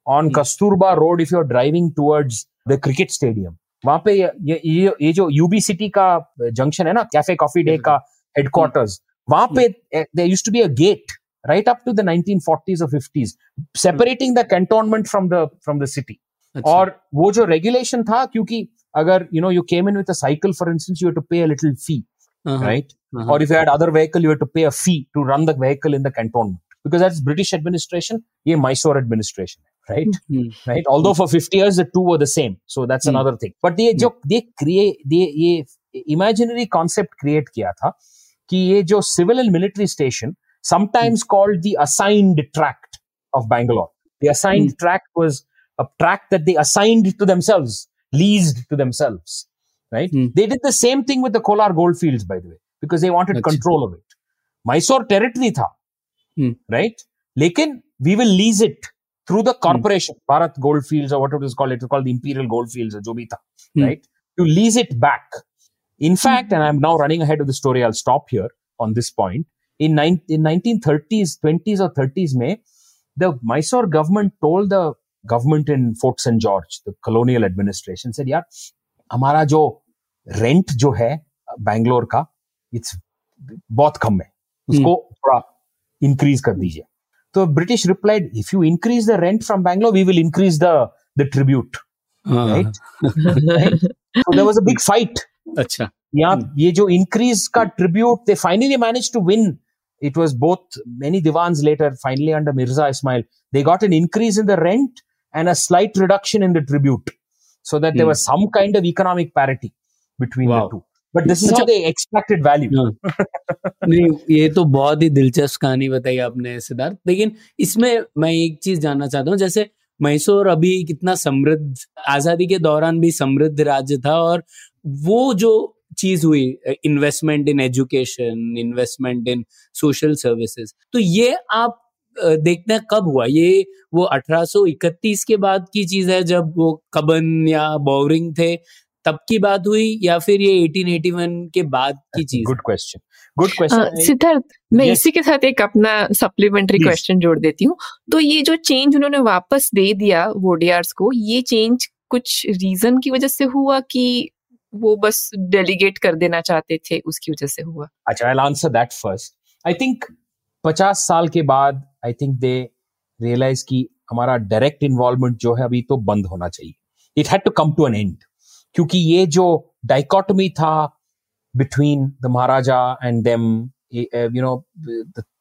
on Kasturba road if you are driving towards the cricket stadium वहाँ पे ये ये, ये जो यूबी सिटी का जंक्शन है ना कैफ़े कॉफ़ी डे का headquarters वहां पे there used to be a gate right up to the 1940s or 50s separating the cantonment from the from the city अच्छा और वो जो रेगुलेशन था क्योंकि अगर you know you came in with a cycle for instance you had to pay a little fee हाँ, right हाँ, or if you had other vehicle you had to pay a fee to run the vehicle in the cantonment because that's british administration ये mysore administration है, right hmm, right although for 50 years the two were the same so that's Hmm. another thing but ये जो they create they ये imaginary concept create किया था कि ये जो civil and military station sometimes called the assigned tract of Bangalore the assigned tract was a tract that they assigned to themselves leased to themselves right Hmm. they did the same thing with the Kolar goldfields by the way because they wanted Achha. control of it Mysore territory था Hmm. right लेकिन we will lease it through the corporation, Bharat Goldfields or whatever it is called, it is called the Imperial Goldfields or जो भी था, Hmm. right? To lease it back. In fact, and I'm now running ahead of the story, I'll stop here on this point. In, nine, in 1930s, 20s or 30s May, the Mysore government told the government in Fort St. George, the colonial administration, said, यार हमारा जो rent जो है बैंगलोर का it's बहुत कम है उसको थोड़ा इंक्रीज कर दीजिए तो British replied if you increase the rent from Bangalore we will increase the the tribute हाँ, right so there was a big fight अच्छा। या हम्म। ये जो इंक्रीज का tribute they finally manage to win it was both many dewan later finally under Mirza Ismail they got an increase in the rent and a slight reduction in the tribute so that there some kind of economic parity between two but this is the expected value नहीं ये तो बहुत ही दिलचस्प कहानी बताई आपने सिद्धार्थ। लेकिन इसमें मैं एक चीज़ जानना चाहता हूँ जैसे मैसूर अभी कितना समृद्ध आज़ादी के दौरान भी समृद्ध राज्य था और वो जो चीज़ हुई investment in education investment in social services तो ये आप देखते हैं कब हुआ? ये वो 1831 के बाद की चीज़ है जब वो कबन या बोरिंग थे तब की बात हुई या फिर ये 1881 के बाद की चीज़? question. Good question. अ, सिद्धार्थ मैं Yes. इसी के साथ एक अपना सप्लीमेंट्री. क्वेश्चन जोड़ देती हूँ। तो ये जो चेंज उन्होंने वापस दे दिया वोडियार्स को ये चेंज कुछ रीजन की वजह से हुआ कि वो बस डेलीगेट कर देना चाहते थे, उसकी वजह से हुआ। अच्छा I'll answer that first. I think 50 साल के बाद आई थिंक दे रियलाइज़ कि हमारा डायरेक्ट इन्वॉल्वमेंट जो है अभी तो बंद होना चाहिए। It had to come to an end क्योंकि ये जो डाइकोटमी था between the maharaja and them you know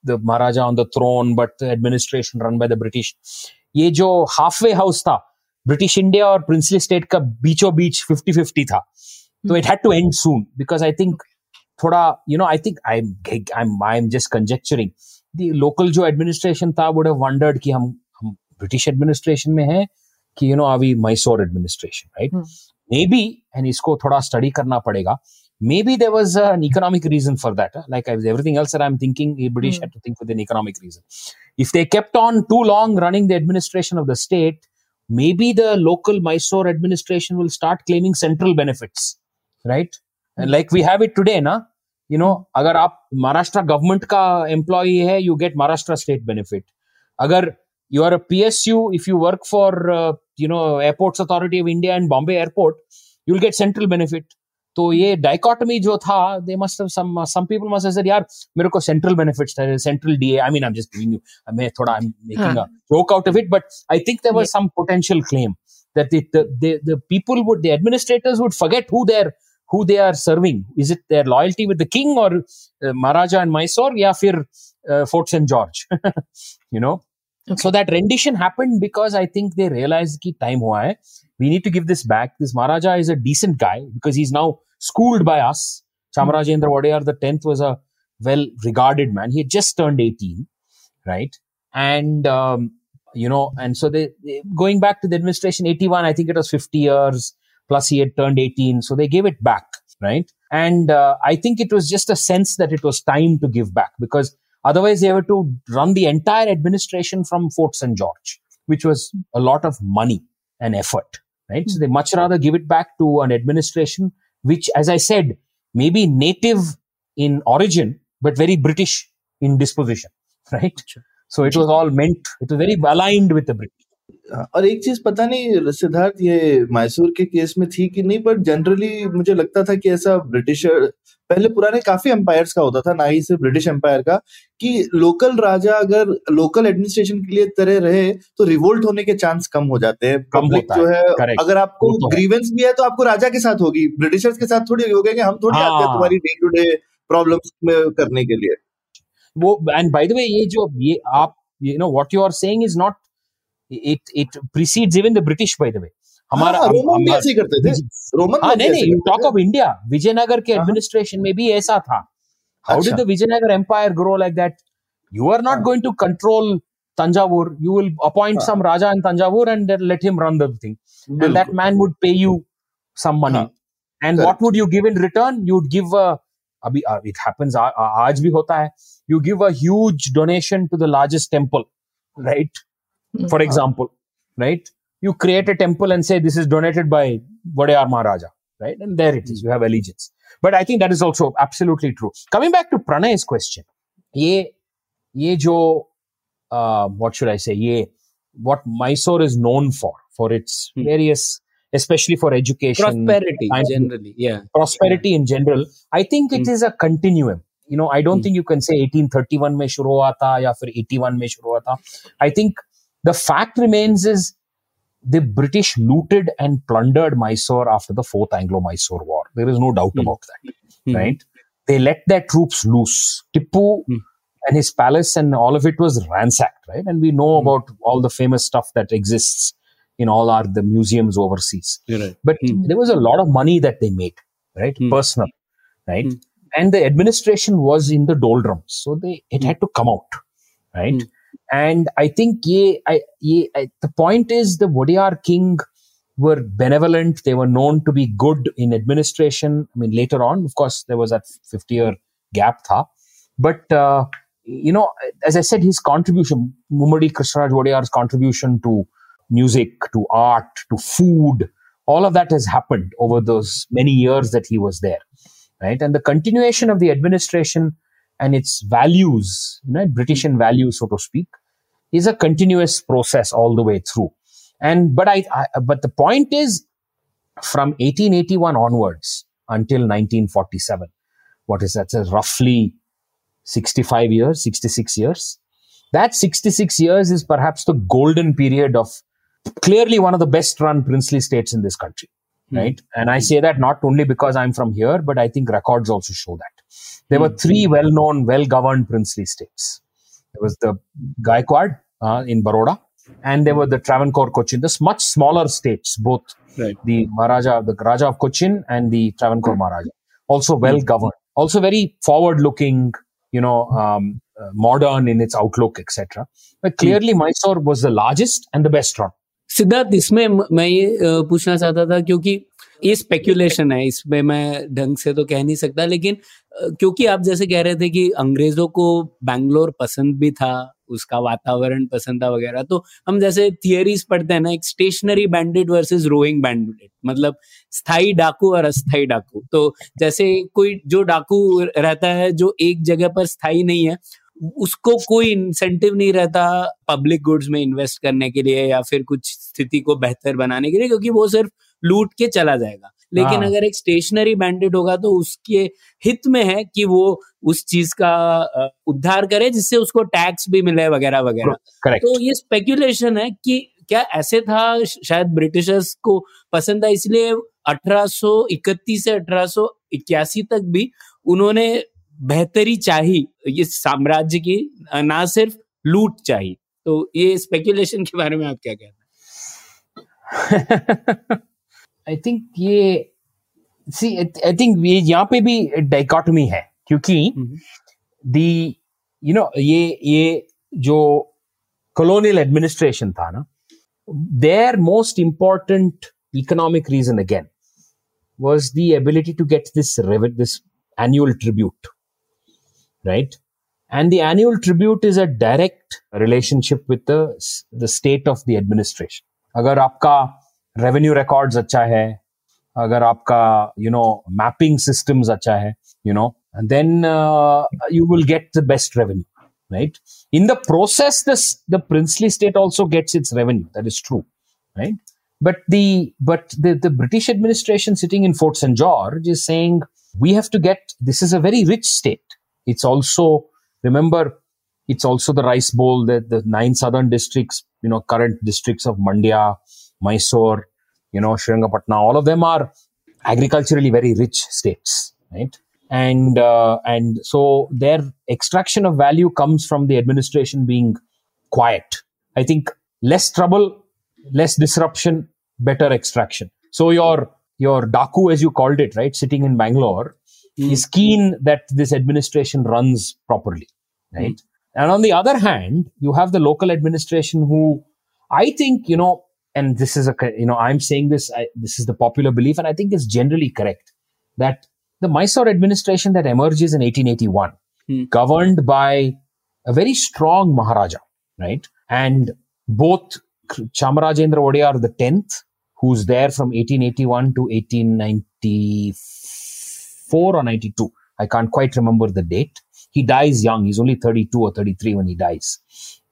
the maharaja on the throne but administration run by the British ये जो हाफवे हाउस था ब्रिटिश इंडिया और प्रिंसली स्टेट का बीचों बीच फिफ्टी फिफ्टी था। तो it had to end soon because I think थोड़ा you know I think I I am I am just conjecturing local जो एडमिनिस्ट्रेशन था वुड वंडर्ड कि हम हम ब्रिटिश एडमिनिस्ट्रेशन में हैं कि यू नो अभी Mysore administration right maybe and इसको थोड़ा स्टडी करना पड़ेगा। Maybe there was an economic reason for that like everything else I am thinking British to think with an economic reason if they kept on too long running the administration of the state maybe the local mysore administration will start claiming central benefits right? And like we have it today na? You know aap maharashtra government ka employee hai you get maharashtra state benefit. Agar you are a psu if you work for uh, you know airports authority of india and bombay airport you'll get central benefit तो ये dichotomy जो था they must some some people must said यार मेरे को central benefits था central DA I mean I am just giving you मैं थोड़ा I am making a joke out of it but I think there was some potential claim that the the people would the administrators would forget who there who they are serving is it their loyalty with the king और महाराजा and Mysore या फिर Fort Saint George you know so that rendition happened because I think they realise की time हुआ है we need to give this back this maharaja is a decent guy because he is now schooled by us. Chamarajendra wadiyar the 10th was a well regarded man. He had just turned 18 right? And um, you know and so they, they going back to the administration 81 i think it was 50 years plus he had turned 18 so they gave it back right? And uh, i think it was just a sense that it was time to give back because otherwise they were to run the entire administration from fort st george which was a lot of money and effort right? So they much rather give it back to an administration which as i said may be native in origin but very british in disposition right? So it was all meant it was very aligned with the british और एक चीज़ पता नहीं सिद्धार्थ ये मैसूर के case में थी कि नहीं पर जनरली मुझे लगता था कि ऐसा ब्रिटिशर पहले पुराने काफ़ी एम्पायर्स का होता था ना ही सिर्फ़ ब्रिटिश एम्पायर का कि लोकल राजा अगर लोकल एडमिनिस्ट्रेशन के लिए तरह रहे तो रिवोल्ट होने के चांस कम हो जाते हैं कम पब्लिक होता जो है correct. अगर आपको तो है। ग्रीवेंस भी है तो आपको राजा के साथ होगी ब्रिटिशर्स के साथ थोड़ी होगा कि हम थोड़ी आते हैं हाँ। तुम्हारी डे टू डे प्रॉब्लम्स में करने के लिए वो एंड बाय द वे ये जो ये आप you know what you are saying is not it it precedes even the British bye the वे हमारा हाँ, हम- रोमन भी हमारा- ऐसे ही करते थे रोमन हाँ लोग नहीं भी नहीं ऐसे यू करते टॉक थे। ऑफ इंडिया विजयनगर के हाँ, हाँ। एडमिनिस्ट्रेशन में भी ऐसा था हाउ डिड अच्छा। The Vijayanagara empire grow like that you are not हाँ। Going to control Tanjavur, you will appoint हाँ। some Raja in Tanjavur and then let him run the thing. And that बिल्कुल man would pay you some money. हाँ, And correct. what would you give in return? You'd give a, अभी uh, it happens आ- आ- आज भी होता है. You give a huge donation to the largest temple, right? Hmm. For example, right? You create a temple and say this is donated by Wadayar Maharaja, right? And there it is. You have allegiance. But I think that is also absolutely true. Coming back to Pranay's question, ye, ye jo, uh, what should I say? Ye, what Mysore is known for, for its Hmm. various, especially for education, prosperity generally yeah prosperity in general i think it Hmm. is a continuum you know i don't Hmm. think you can say 1831 mein shuru hua tha ya fir 81 mein shuru hua tha i think the fact remains is the british looted and plundered mysore after the fourth anglo mysore war there is no doubt Hmm. about that Hmm. right they let their troops loose Tipu Hmm. and his palace and all of it was ransacked right and we know Hmm. about all the famous stuff that exists in all our the museums overseas right but Hmm. there was a lot of money that they made right Hmm. personal right and the administration was in the doldrums so they it had to come out right. And i think ye, I, ye, I, the point is the Wadiyar king were benevolent. They were known to be good in administration. I mean later on of course there was that 50 year gap tha. But uh, you know as i said his contribution Mummadi krishnaraj Wadiyar's contribution to music to art to food all of that has happened over those many years that he was there right? And the continuation of the administration and its values you know british and values so to speak is a continuous process all the way through. And but i, I but the point is from 1881 onwards until 1947 what is that so roughly 65 years 66 years. That 66 years is perhaps the golden period of clearly one of the best run princely states in this country Hmm. right? And i say that not only because i'm from here but i think records also show that there were Hmm. three well known well governed princely states there was the gaikwad uh, in baroda and there were the travancore cochin the much smaller states both right the maharaja the raja of cochin and the travancore maharaja also well governed also very forward looking you know um, uh, modern in its outlook etc but clearly mysore was the largest and the best run Siddharth इसमें म- मैं ये अ, पूछना चाहता था क्योंकि ये speculation है इसमें मैं ढंग से तो कह नहीं सकता, लेकिन क्योंकि आप जैसे कह रहे थे कि अंग्रेज़ों को बैंगलोर पसंद भी था, उसका वातावरण पसंद था वगैरह तो हम जैसे थियरीज पढ़ते हैं ना, एक stationary bandit versus roving bandit मतलब स्थायी डाकू और अस्थाई डाकू तो जैसे कोई जो डाकू रहता है, जो एक जगह पर स्थायी नहीं है, उसको कोई इंसेंटिव नहीं रहता पब्लिक गुड्स में इन्वेस्ट करने के लिए या फिर कुछ स्थिति को बेहतर बनाने के लिए, क्योंकि वो सिर्फ़ लूट के चला जाएगा। लेकिन हाँ। अगर एक स्टेशनरी बैंडेड होगा तो उसके हित में है कि वो उस चीज़ का उद्धार करे जिससे उसको टैक्स भी मिले वगैरह वगैरह। तो ये स्पेक्यूलेशन है कि क्या ऐसे था शायद ब्रिटिशर्स को पसंद था इसलिए 1831 से 1881 तक भी उन्होंने बेहतरी चाही इस साम्राज्य की ना सिर्फ़ लूट चाहिए तो ये स्पेक्यूलेशन के बारे में आप क्या कहते हैं? आई थिंक ये सी आई थिंक ये यहाँ पे भी डाइकॉटमी है क्योंकि दी यू नो ये ये जो कॉलोनियल एडमिनिस्ट्रेशन था ना their most important economic reason again was the ability to get this revenue this annual tribute right and the annual tribute is a direct relationship with the state of the administration अगर आपका revenue records अच्छा है अगर आपका you know mapping systems अच्छा है you know and then uh, you will get the best revenue right in the process this the princely state also gets its revenue that is true right but the but the, the british administration sitting in fort st george is saying we have to get this is a very rich state it's also remember it's also the rice bowl the, the nine southern districts you know current districts of mandya mysore you know sringapatna all of them are agriculturally very rich states right? And uh, and so their extraction of value comes from the administration being quiet. I think less trouble less disruption better extraction. So your your daku as you called it right sitting in bangalore Hmm. is keen that this administration runs properly right? And on the other hand you have the local administration who i think you know and this is a you know i'm saying this I, this is the popular belief and i think it's generally correct that the mysore administration that emerges in 1881 Hmm. governed by a very strong maharaja right and both Chamarajendra Wadiyar the 10th who's there from 1881 to 1894 or 92. I can't quite remember the date. He dies young. He's only 32 or 33 when he dies,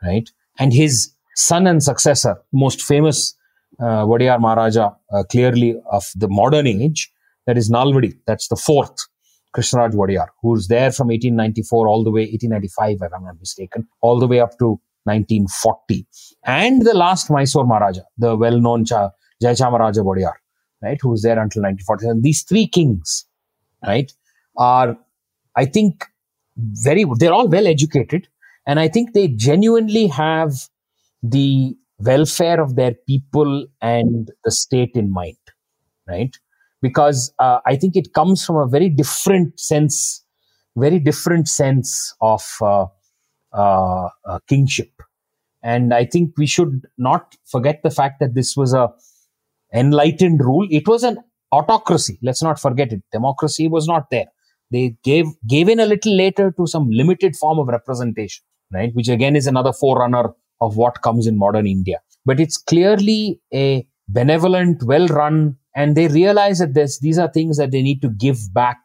right? And his son and successor, most famous uh, Wadiyar Maharaja, uh, clearly of the modern age, that is Nalvadi. That's the fourth Krishnaraj Wadiyar, who's there from 1894 all the way, 1895, if I'm not mistaken, all the way up to 1940. And the last Mysore Maharaja, the well-known Cha- Jayachamaraja Wadiyar, right, who's there until 1940. And these three kings, right, are, I think, very, they're all well educated. And I think they genuinely have the welfare of their people and the state in mind, right? Because uh, I think it comes from a very different sense, very different sense of uh, uh, kingship. And I think we should not forget the fact that this was a enlightened rule. It was an autocracy. Let's not forget it. Democracy was not there. They gave gave in a little later to some limited form of representation, right? Which again is another forerunner of what comes in modern India. But it's clearly a benevolent, well run, and they realize that this, these are things that they need to give back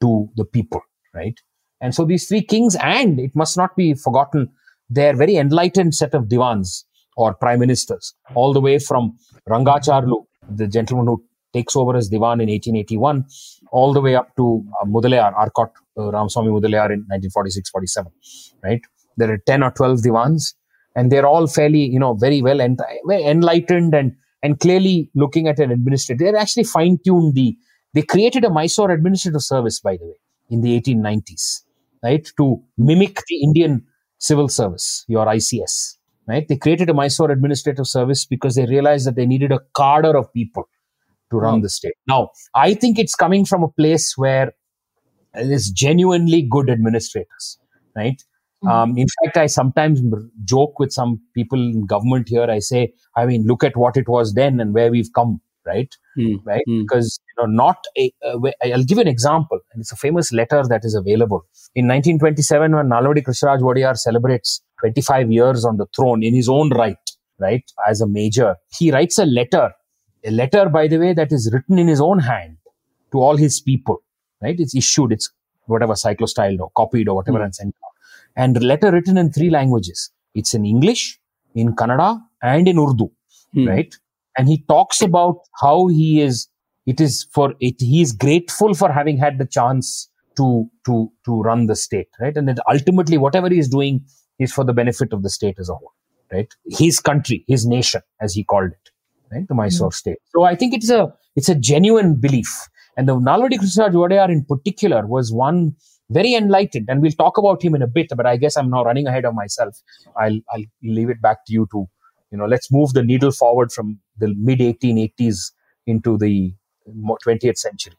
to the people, right? And so these three kings, and it must not be forgotten, they're very enlightened set of divans or prime ministers, all the way from Rangacharlu, the gentleman who takes over as divan in 1881, all the way up to uh, Mudaliar, Arcot uh, Ramaswamy Mudaliar in 1946-47, right? There are 10 or 12 divans and they're all fairly, you know, very well en- enlightened and and clearly looking at an administrative. They're actually fine tuned the. They created a Mysore administrative service, by the way, in the 1890s, right, to mimic the Indian civil service, your ICS, right. They created a Mysore administrative service because they realized that they needed a cadre of people to run hmm. the state. Now, I think it's coming from a place where there's genuinely good administrators, right? Um, in fact, I sometimes joke with some people in government here. I say, I mean, look at what it was then and where we've come, right? Mm. Right? Mm. Because you know, not a. Uh, I'll give you an example, and it's a famous letter that is available in 1927 when Nalvadi Krishnaraj Wadiyar celebrates 25 years on the throne in his own right, right, as a major. He writes a letter, a letter, by the way, that is written in his own hand to all his people, right? It's issued, it's whatever cyclostyled or copied or whatever, Mm. and sent out and letter written in three languages. It's in English, in Kannada, and in Urdu, Hmm. right? And he talks about how he is, it is for it, he is grateful for having had the chance to, to, to run the state, right? And that ultimately whatever he is doing is for the benefit of the state as a whole, right? His country, his nation, as he called it, right? The Mysore state. So I think it's a, it's a genuine belief. And the Nalvadi Krishnaraj Wadiyar in particular was one very enlightened and we'll talk about him in a bit but i guess i'm now running ahead of myself i'll i'll leave it back to you to you know let's move the needle forward from the mid 1880s into the mo- 20th century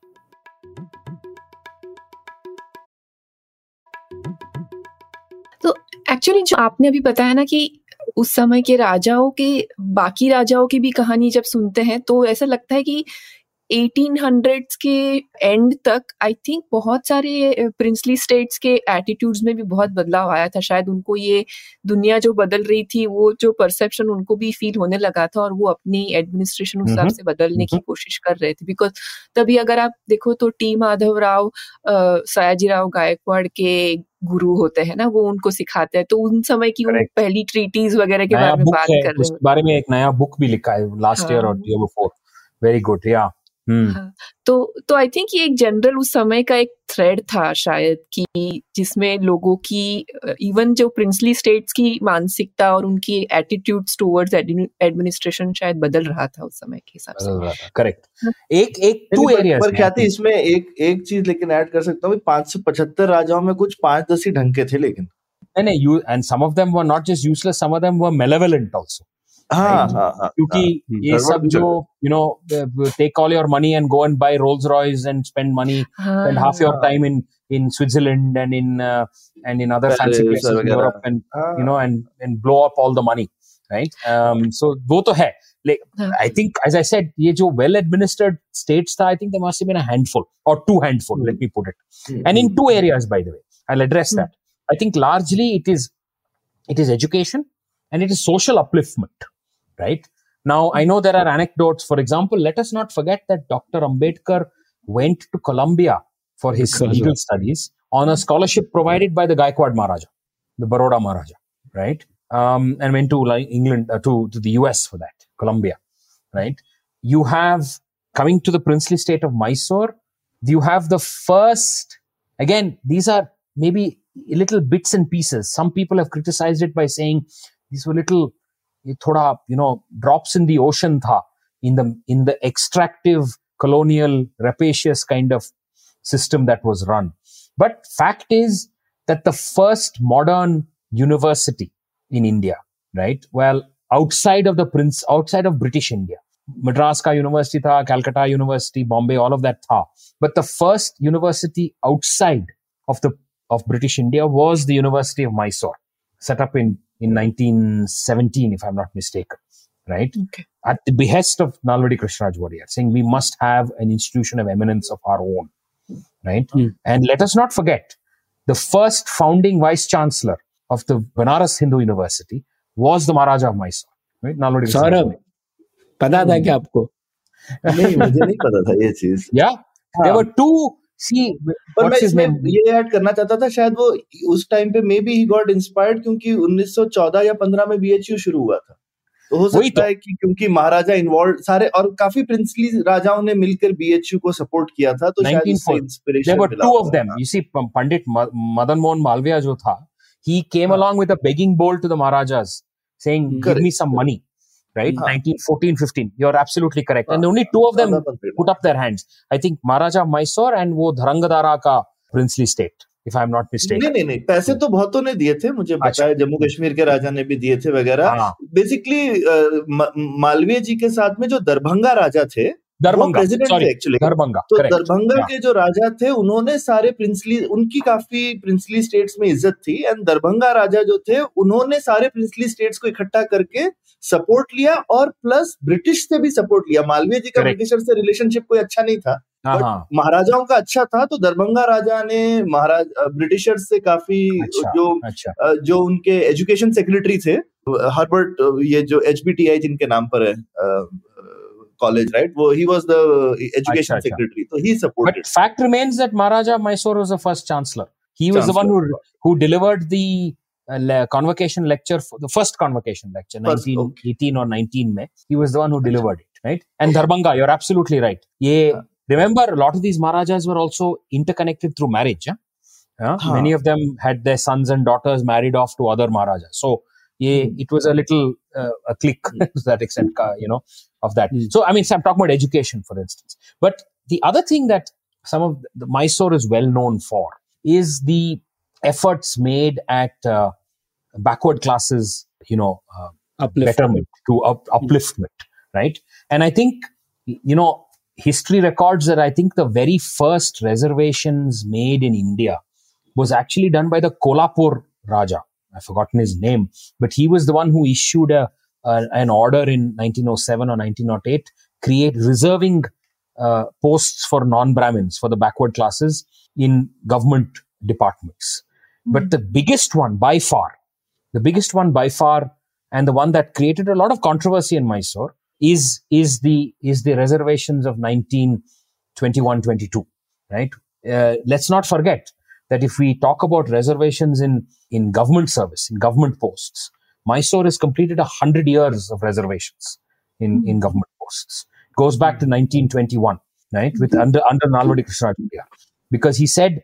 actually जो आपने अभी बताया ना कि उस समय के राजाओं के बाकी राजाओं की भी कहानी जब सुनते हैं तो ऐसा लगता है कि 1800s के एंड तक आई थिंक बहुत सारे प्रिंसली स्टेट्स के एटीट्यूड्स में भी बहुत बदलाव आया था। शायद उनको ये दुनिया जो बदल रही थी वो जो परसेप्शन उनको भी फील होने लगा था और वो अपनी एडमिनिस्ट्रेशन उस हिसाब से बदलने की। कोशिश कर रहे थे। बिकॉज़ तभी अगर आप देखो तो टी माधव राव सयाजी राव गायकवाड़ के गुरु होते हैं ना वो उनको सिखाते हैं। तो उन समय की वो पहली ट्रीटीज वगैरह के बारे में बात कर रहे हैं। बारे में एक नया बुक भी लिखा है लास्ट ईयर। और ईयर बिफोर वेरी गुड या हाँ, तो तो आई थिंक ये एक जनरल उस समय का एक थ्रेड था शायद कि जिसमें लोगों की इवन जो प्रिंसली स्टेट्स की मानसिकता और उनकी एटीट्यूड्स टुवर्ड्स एडमिनिस्ट्रेशन शायद बदल रहा था उस समय के हिसाब से। करेक्ट हाँ। एक एक टू पर- एरियाज़ पर ख्याति इसमें एक एक चीज़ लेकिन ऐड कर सकता हूँ पाँच सौ पचहत्तर राजाओं में कुछ पाँच दस ही ढंग के थे लेकिन। नहीं नहीं you and some of them were not just useless some of them were malevolent also क्योंकि हाँ, ये गड़बड़ सब भी जो करते you know take all your money and go and buy Rolls Royce and spend money हाँ spend half your हाँ। time in in Switzerland and in uh, and in other fancy Paris places in वगैरह। Europe and हाँ, you know and and blow up all the money right um so वो तो है like हाँ। I think as I said ये जो well administered states था I think there must have been a handful or two handful let me put it hmm, and in hmm, two areas by the way I'll address Hmm. that I think largely it is it is education and it is social upliftment right Now, I know there are anecdotes. For example, let us not forget that Dr. Ambedkar went to Columbia for his legal studies on a scholarship provided by the Gaikwad Maharaja, the Baroda Maharaja, right? Um, and went to like England, uh, to, to the US for that, Columbia, right? You have, coming to the princely state of Mysore, you have the first, again, these are maybe little bits and pieces. Some people have criticized it by saying these were little, ये थोड़ा, you know, drops in the ocean tha in the, in the extractive, colonial, rapacious kind of system that was run. But fact is that the first modern university in India, right? Well, outside of the prince, outside of British India, Madras ka university tha, Calcutta University, Bombay, all of that tha. But the first university outside of the of British India was the University of Mysore, set up in in 1917, if I'm not mistaken, right? Okay. At the behest of Nalvadi Krishnaraj Wadiyar, saying we must have an institution of eminence of our own, right? Mm. And let us not forget, the first founding vice chancellor of the Banaras Hindu University was the Maharaja of Mysore, right? Nalvadi Saurabh, पता था क्या आपको नहीं मुझे नहीं पता था B H U शुरू हुआ था। महाराजा इन्वॉल्व सारे और काफ़ी प्रिंसली राजाओं ने मिलकर को सपोर्ट किया था तो शायद पंडित मदन मोहन मालविया जो था ही। Came along begging bowl to the maharaja money right? हाँ. 1914, 15. You're absolutely correct. Uh-huh. And हाँ. only two of them put up their hands. I think Maharaja Mysore and wo Dharangadara ka princely state, if I'm not नहीं mistaken. नहीं नहीं पैसे तो बहुतों ने दिए थे मुझे पता अच्छा। है जम्मू कश्मीर के राजा ने भी दिए थे वगैरह हाँ, बेसिकली मालवीय जी के साथ में जो दरभंगा राजा थे एक्चुअली Darbhanga. तो Correct. दरभंगा के जो राजा थे उन्होंने सारे प्रिंसली उनकी काफ़ी प्रिंसली स्टेट्स में इज़्ज़त थी एंड दरभंगा राजा जो थे उन्होंने सारे प्रिंसली स्टेट्स को इकट्ठा करके सपोर्ट लिया और प्लस ब्रिटिश से भी सपोर्ट लिया मालवीय जी का. ब्रिटिशर से रिलेशनशिप कोई अच्छा नहीं था हाँ, हाँ. महाराजाओं का अच्छा था तो दरभंगा राजा ने महाराज ब्रिटिशर से काफ़ी अच्छा, जो अच्छा. जो उनके एजुकेशन सेक्रेटरी थे हर्बर्ट ये जो एच जिनके नाम पर है कॉलेज राइट वो he was the education. Secretary तो he But supported fact remains that Maharaja of Mysore was the first chancellor. He was the one who Chancellor. who delivered the uh, le- convocation lecture, for the first convocation lecture, First, 1918 or 19 May. He was the one who delivered it, right? And Darbhanga, you're absolutely right. Yeah, remember, a lot of these Maharajas were also interconnected through marriage. Huh? Yeah? Huh. Many of them had their sons and daughters married off to other Maharajas. So, yeah, Hmm. it was a little uh, a click to that extent, ka- you know, of that. Hmm. So, I mean, so I'm talking about education, for instance. But the other thing that some of the Mysore is well known for is the efforts made at uh, backward classes, you know, uh, uplift betterment to up, upliftment, right? And I think, you know, history records that I think the very first reservations made in India was actually done by the Kolhapur Raja. I've forgotten his name, but he was the one who issued a, a an order in 1907 or 1908, create reserving uh, posts for non-Brahmins for the backward classes in government departments. But the biggest one by far, the biggest one by far, and the one that created a lot of controversy in Mysore is is the is the reservations of 1921 22 right? Uh, let's not forget that if we talk about reservations in in government service in government posts mysore has completed 100 years of reservations in in government posts. It goes back to 1921 right with under under nalvadi krishnarajya because he said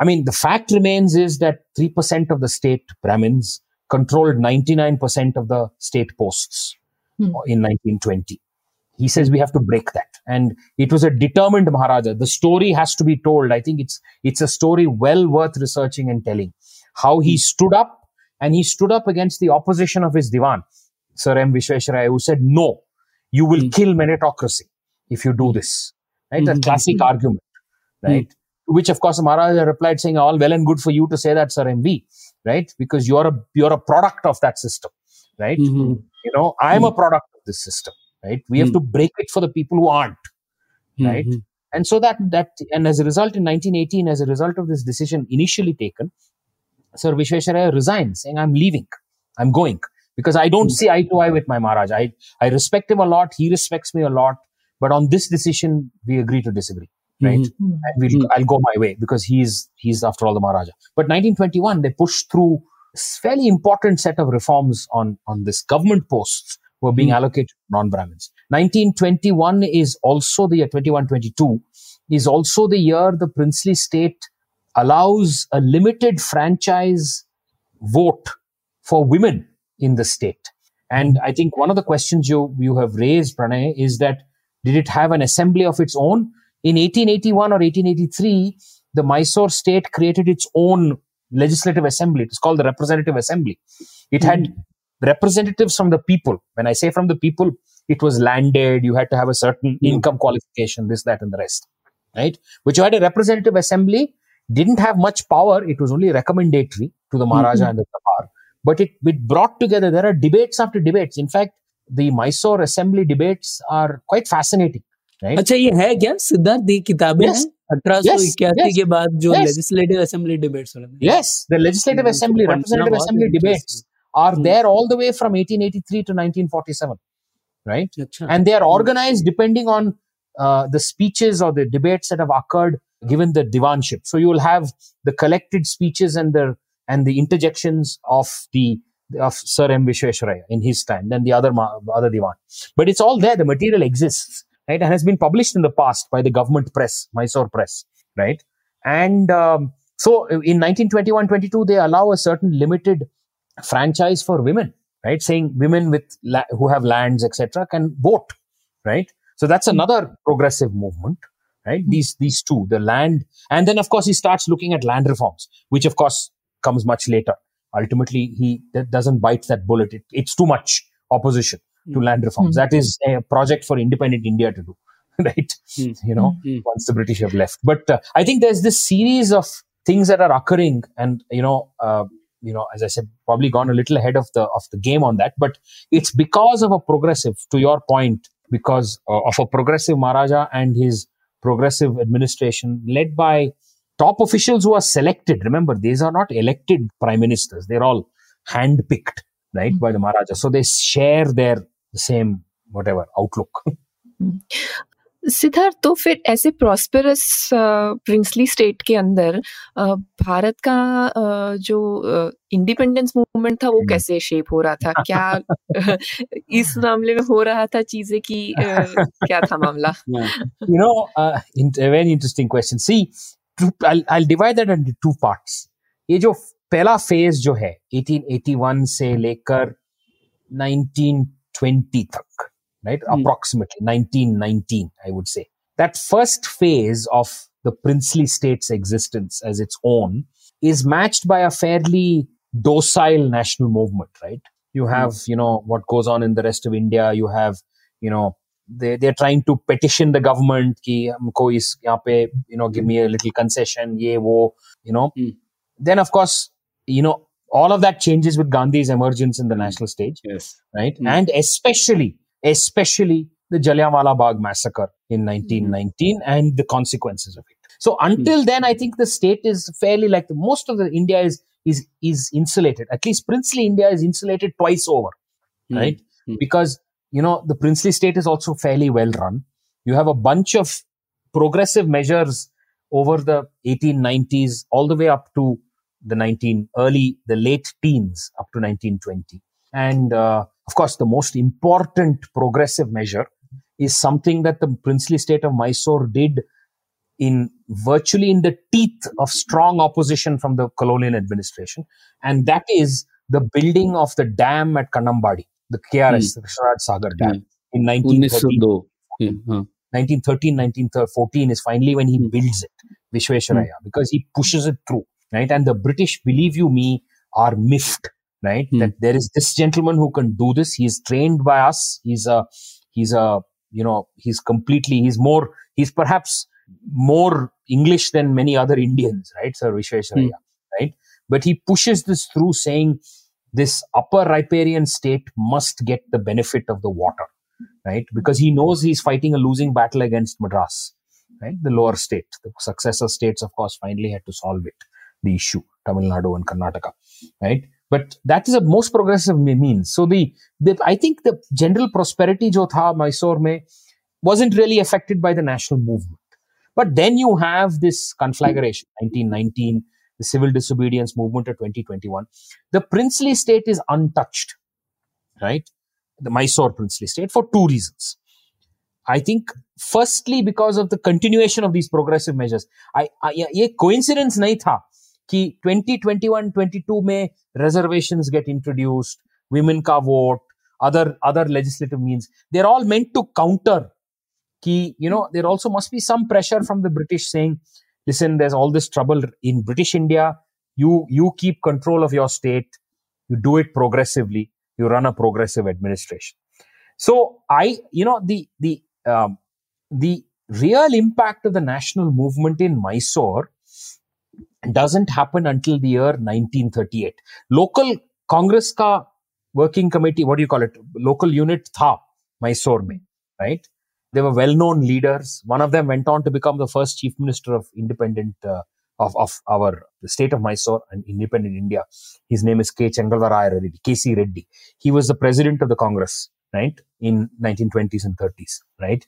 i mean the fact remains is that 3% of the state brahmins controlled 99% of the state posts Hmm. in 1920 he says we have to break that. And it was a determined maharaja the story has to be told. I think it's it's a story well worth researching and telling. How he stood up and he stood up against the opposition of his Diwan, sir m. Vishwesharaya who said no you will Hmm. kill meritocracy if you do this. Right? A Mhm. classic argument right? Which of course maharaja replied saying all well and good for you to say that sir mv right because you're a you're a product of that system right Mhm. you know i'm a product of this system right we have Hmm. to break it for the people who aren't Right. Mhm. and so that that and as a result in 1918 as a result of this decision initially taken sir vishwesharaya resigned saying i'm leaving i'm going because I don't see eye to eye with my maharaj I, I respect him a lot. He respects me a lot. But on this decision, we agree to disagree. Right. Mhm. And we'll, I'll go my way because he's, he's after all the Maharaja. But 1921, they pushed through a fairly important set of reforms on, on this government posts were being Hmm. allocated to non-Brahmins. 1921 is also the year 21, 22 is also the year the princely state allows a limited franchise vote for women in the state. And I think one of the questions you, you have raised, Pranay, is that did it have an assembly of its own? In 1881 or 1883, the Mysore state created its own legislative assembly. It's called the Representative Assembly. It had hmm. representatives from the people. When I say from the people, it was landed, you had to have a certain hmm. income qualification, this, that, and the rest. Right? Which you had a representative assembly, didn't have much power, it was only recommendatory to the hmm, Maharaja and the Sahar. But it, it brought together, there are debates after debates. In fact, the Mysore assembly debates are quite fascinating. Right? अच्छा ये है क्या सिद्धार्थ ये किताबें Yes. हैं अठारह सौ इक्यासी yes, के बाद जो yes. लेजिस्लेटिव असेंबली डिबेट्स हो रहे थे Yes, the legislative Mm, assembly, so representative Panchana assembly was debates are Mm. there all the way from 1883 to 1947, right? अच्छा And they are organized depending on uh, the speeches or the debates that have occurred given the divanship. So you will have the collected speeches and the and the interjections of the of Sir M. Vishweswaraya in his time, then the other ma- other divan. But it's all there. The material exists, right, and has been published in the past by the government press, Mysore press, right? And um, so in 1921-22, they allow a certain limited franchise for women, right? Saying women with la- who have lands, etc., can vote, right? So that's another progressive movement, right? These these two, the land, and then of course he starts looking at land reforms, which of course comes much later. Ultimately, he that doesn't bite that bullet. It, it's too much opposition to land reforms. That is a project for independent India to do, right? Hmm. You know, Hmm. once the British have left. But uh, I think there's this series of things that are occurring, and you know, uh, you know, as I said, probably gone a little ahead of the of the game on that. But it's because of a progressive, to your point, because uh, of a progressive Maharaja and his progressive administration led by top officials who are selected. Remember, these are not elected prime ministers; they're all handpicked, right, by the Maharaja. So they share their the same whatever outlook. Siddharth तो फिर ऐसे prosperous princely state के अंदर भारत का जो independence movement था वो हम्म। कैसे शेप हो रहा था? क्या इस मामले में हो रहा था चीज़ें की क्या था मामला? You know very interesting question see I divide that into two parts ये जो पहला फ़ेज़ जो है 1881 से लेकर 19 20th, right? Mm. Approximately 1919, I would say. That first phase of the princely state's existence as its own is matched by a fairly docile national movement, right? You hmm. have, mm. you know, what goes on in the rest of India. You have, you know, they, they're trying to petition the government, ki, humko is, pe, you know, give me a little concession, ye wo, you know. Mm. Then, of course, you know, all of that changes with Gandhi's emergence in the national stage yes right Hmm. and especially especially the Jallianwala Bagh massacre in 1919 and the consequences of it so until then I think the state is fairly like the, most of the India is is is insulated at least princely India is insulated twice over right? Hmm. Because you know the princely state is also fairly well run. You have a bunch of progressive measures over the 1890s, all the way up to the 19 early, the late teens, up to 1920. And uh, of course, the most important progressive measure is something that the princely state of Mysore did in virtually in the teeth of strong opposition from the colonial administration, and that is the building of the dam at Kannambadi, the KRS, the Krishnaraj Sagar Dam, in 1913. 1902 Yeah, 1913, 1914 is finally when he Hmm. builds it, Vishweswaraya, because he pushes it through, right? And the British, believe you me, are miffed, right? Hmm. That there is this gentleman who can do this. He's trained by us. He's a, he's a, you know, he's completely, he's more, he's perhaps more English than many other Indians, right? Sir Vishweswaraya, right? But he pushes this through saying this upper riparian state must get the benefit of the water right? Because he knows he's fighting a losing battle against Madras, right? The lower state, the successor states, of course, finally had to solve it, the issue, Tamil Nadu and Karnataka, right? but that is a most progressive means. So the, the I think the general prosperity jo tha Mysore mein wasn't really affected by the national movement. But then you have this conflagration, 1919, the civil disobedience movement of 2021. The princely state is untouched, right? The Mysore princely state for two reasons. I think firstly because of the continuation of these progressive measures. I, I ये coincidence नहीं था कि 2021 22 में reservations get introduced, women का vote, other other legislative means. They're all meant to counter कि you know there also must be some pressure from the British saying listen, there's all this trouble in British India. You, you keep control of your state. You do it progressively. You run a progressive administration. So I, you know, the, the, um, the real impact of the national movement in Mysore doesn't happen until the year 1938. Local Congress ka working committee, what do you call it? Local unit tha Mysore mein, right? They were well-known leaders. One of them went on to become the first chief minister of independent uh, of, of our state of Mysore and independent India. His name is K. Chengalvaraya Reddy, K.C. Reddy. He was the president of the Congress, right, in 1920s and 30s, right?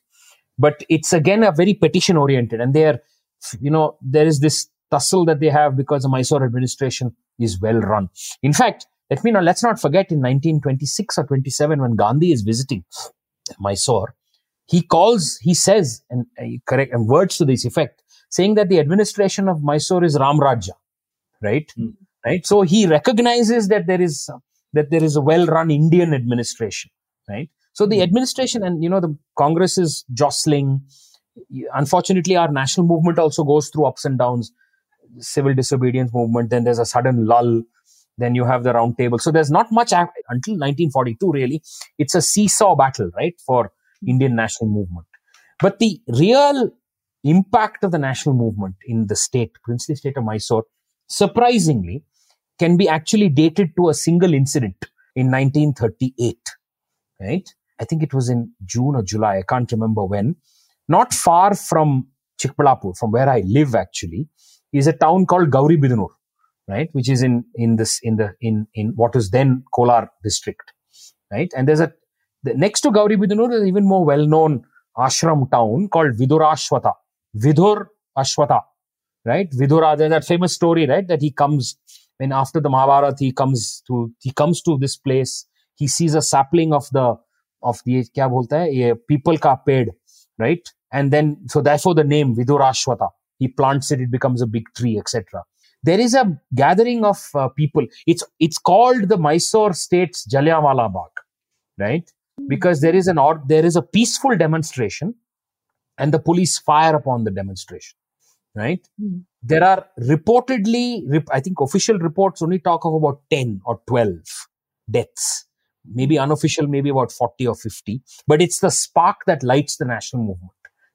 But it's again a very petition oriented and they are, you know, there is this tussle that they have because the Mysore administration is well run. In fact, let me know, let's not forget in 1926 or 27 when Gandhi is visiting Mysore, he calls, he says, and uh, correct, and words to this effect, saying that the administration of Mysore is Ram Rajya, right? Mm. Right. So he recognizes that there is that there is a well-run Indian administration, right? So the hmm. administration and you know the Congress is jostling. Unfortunately, our national movement also goes through ups and downs. Civil disobedience movement. Then there's a sudden lull. Then you have the round table. So there's not much until 1942. Really, it's a seesaw battle, right? For Indian national movement. But the real impact of the national movement in the state, princely state of Mysore, surprisingly, can be actually dated to a single incident in 1938. Right? I think it was in June or July. I can't remember when. Not far from Chikballapur, from where I live actually, is a town called Gauribidanur, right? Which is in, in this, in the, in, in what was then Kolar district, right? And there's a the, next to Gauribidanur is even more well-known ashram town called Vidurashwatha. Vidur Ashwata, right? Vidura, there's that famous story, right? That he comes when after the Mahabharata, he comes to he comes to this place. He sees a sapling of the of the kya bolta hai, peepal ka ped, right? And then so therefore the name Vidurashwatha. He plants it, it becomes a big tree, etc. There is a gathering of uh, people. It's it's called the Mysore State's Jallianwala Bagh, right? because there is an or there is a peaceful demonstration and the police fire upon the demonstration right mm. there are reportedly i think official reports only talk of about 10 or 12 deaths maybe unofficial maybe about 40 or 50 but it's the spark that lights the national movement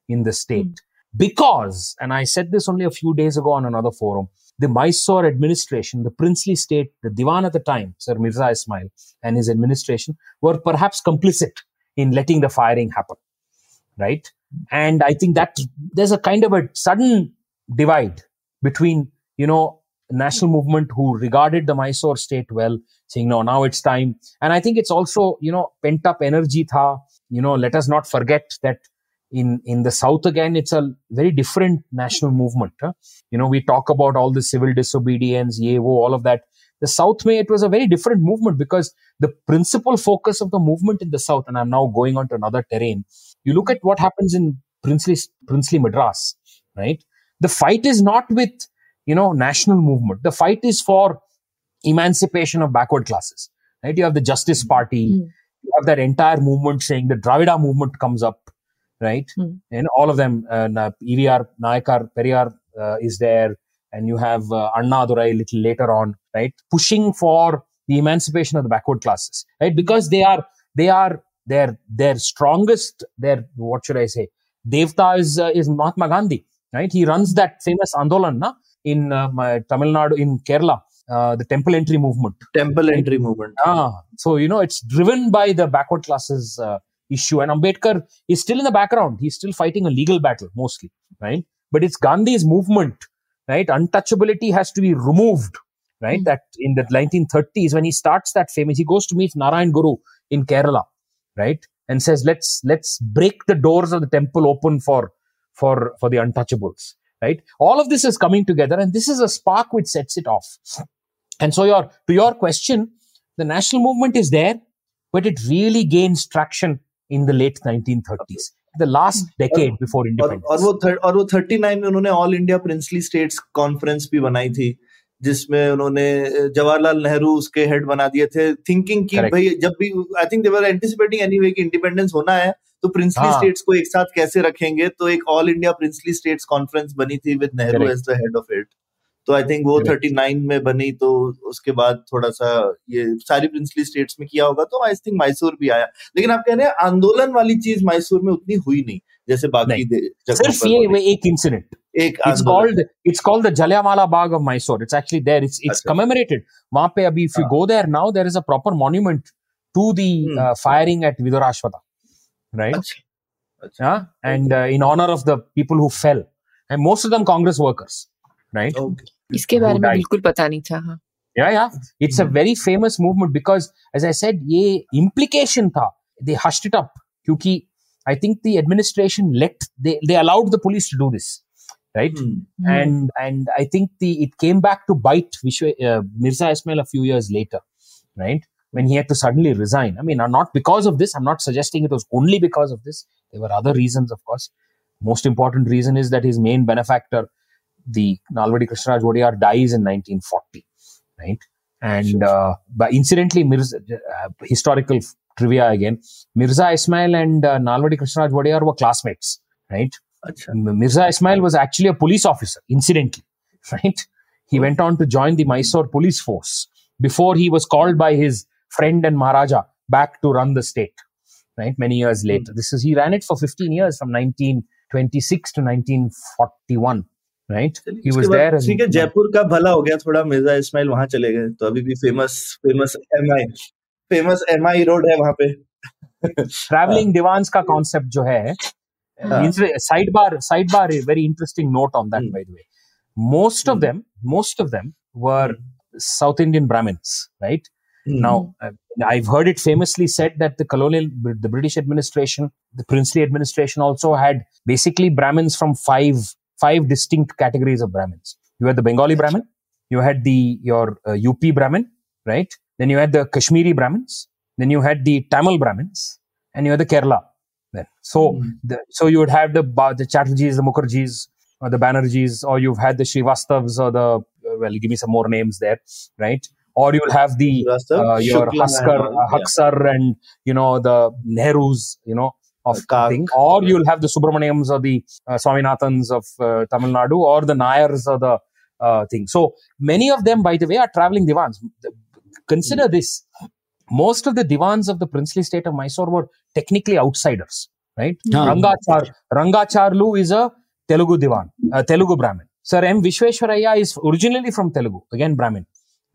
in the state mm. Because and i said this only a few days ago on another forum the Mysore administration, the princely state, the Diwan at the time, Sir Mirza Ismail and his administration were perhaps complicit in letting the firing happen. Right. And I think that there's a kind of a sudden divide between, you know, national movement who regarded the Mysore state well, saying, no, now it's time. And I think it's also, you know, pent up energy tha, you know, let us not forget that in in the south again it's a very different national movement. Huh? you know we talk about all the civil disobedience yevo all of that. The south may it was a very different movement because the principal focus of the movement in the south and i'm now going on to another terrain. You look at what happens in princely princely madras right? The fight is not with you know national movement. The fight is for emancipation of backward classes right? You have the justice party. Mm. you have that entire movement saying the dravida movement comes up right? Mm. And all of them, uh, EVR, Nayakar, Periyar uh, is there, and you have uh, Anna Durai a little later on, right? Pushing for the emancipation of the backward classes, right? Because they are, they are, their, their strongest, their, what should I say? Devta is, uh, is Mahatma Gandhi, right? He runs that famous Andolan na, in uh, Tamil Nadu, in Kerala. Uh, the temple entry movement. Temple entry movement. Ah, so you know it's driven by the backward classes uh, issue. And Ambedkar is still in the background. He's still fighting a legal battle mostly, right? But it's Gandhi's movement, right? Untouchability has to be removed right? Mm. That in the 1930s, when he starts that famous, he goes to meet Narayan Guru in Kerala, right? And says, let's, let's break the doors of the temple open for, for, for the untouchables, right? All of this is coming together and this is a spark which sets it off. And so your, to your question, the national movement is there, but it really gains traction in the late 1930s, the last decade before और independence. और वो थर, और वो thirty nine में उन्होंने All India Princely States Conference भी बनाई थी जिसमें उन्होंने जवाहरलाल नेहरू उसके हेड बना दिए थे थिंकिंग की. भाई जब भी I think they were anticipating anyway कि इंडिपेंडेंस होना है तो प्रिंसली हाँ। स्टेट्स को एक साथ कैसे रखेंगे तो एक all India princely states conference बनी थी with Nehru as the head of it तो आई थिंक वो थर्टी नाइन में बनी तो उसके बाद थोड़ा सा ये सारी प्रिंसली स्टेट्स में किया होगा तो आई थिंक मैसूर भी आया। लेकिन आप कह रहे हैं आंदोलन वाली चीज़ मैसूर में उतनी हुई नहीं जैसे बाकी सिर्फ़ ये एक इंसिडेंट प्रॉपर मॉन्यूमेंट इसके बारे Who में died. बिल्कुल पता नहीं था हाँ Yeah, yeah. It's a Hmm. very famous movement because, as I said, ये implication था. They hushed it up क्योंकि I think the administration let they they allowed the police to do this, right? Hmm, and and I think the it came back to bite Vishwa, uh, Mirza Ismail a few years later, right? When he had to suddenly resign. I mean, uh, not because of this. I'm not suggesting it was only because of this. There were other reasons, of course. Most important reason is that his main benefactor, the Nalwadi Krishnaraj Wodeyar dies in 1940, right? And uh, but incidentally, Mirza, uh, historical trivia again, Mirza Ismail and uh, Nalvadi Krishnaraj Wodeyar were classmates, right? Achha. Mirza Ismail was actually a police officer, incidentally, right? He went on to join the Mysore police force before he was called by his friend and Maharaja back to run the state, right? Many years hmm. later. This is, he ran it for 15 years from 1926 to 1941. Right he was there ठीक है जयपुर का भला हो गया थोड़ा मिर्ज़ा इस्माइल वहाँ चले गए। तो अभी भी famous famous MI famous MI road है वहाँ पे। ट्रैवलिंग दीवानस हाँ। का कांसेप्ट जो है side bar side bar very interesting note on that by the way most of them most of them were South Indian Brahmins right now I've heard it famously said that the colonial, the British administration, the princely administration also had basically Brahmins from five five distinct categories of Brahmins. You had the Bengali Brahmin, you had the your uh, UP Brahmin, right? Then you had the Kashmiri Brahmins, then you had the Tamil Brahmins, and you had the Kerala. So, mm-hmm. the, so you would have the the Chatterjees, the Mukherjees, or the Banerjees, or you've had the Srivastavs, or the uh, well, give me some more names there, right? Or you'll have the uh, your Shukla Huskar, and, yeah. Haksar, and you know the Nehrus, you know of Kak. thing. Or you'll have the Subramaniams or the uh, Swaminathans of uh, Tamil Nadu, or the Nayars or the uh, thing. So many of them, by the way, are traveling divans. Consider this: most of the divans of the princely state of Mysore were technically outsiders, right? हाँ, Rangachar, Rangacharlu is a Telugu Divan, a Telugu Brahmin. Sir M. Vishweshwaraya is originally from Telugu, again Brahmin,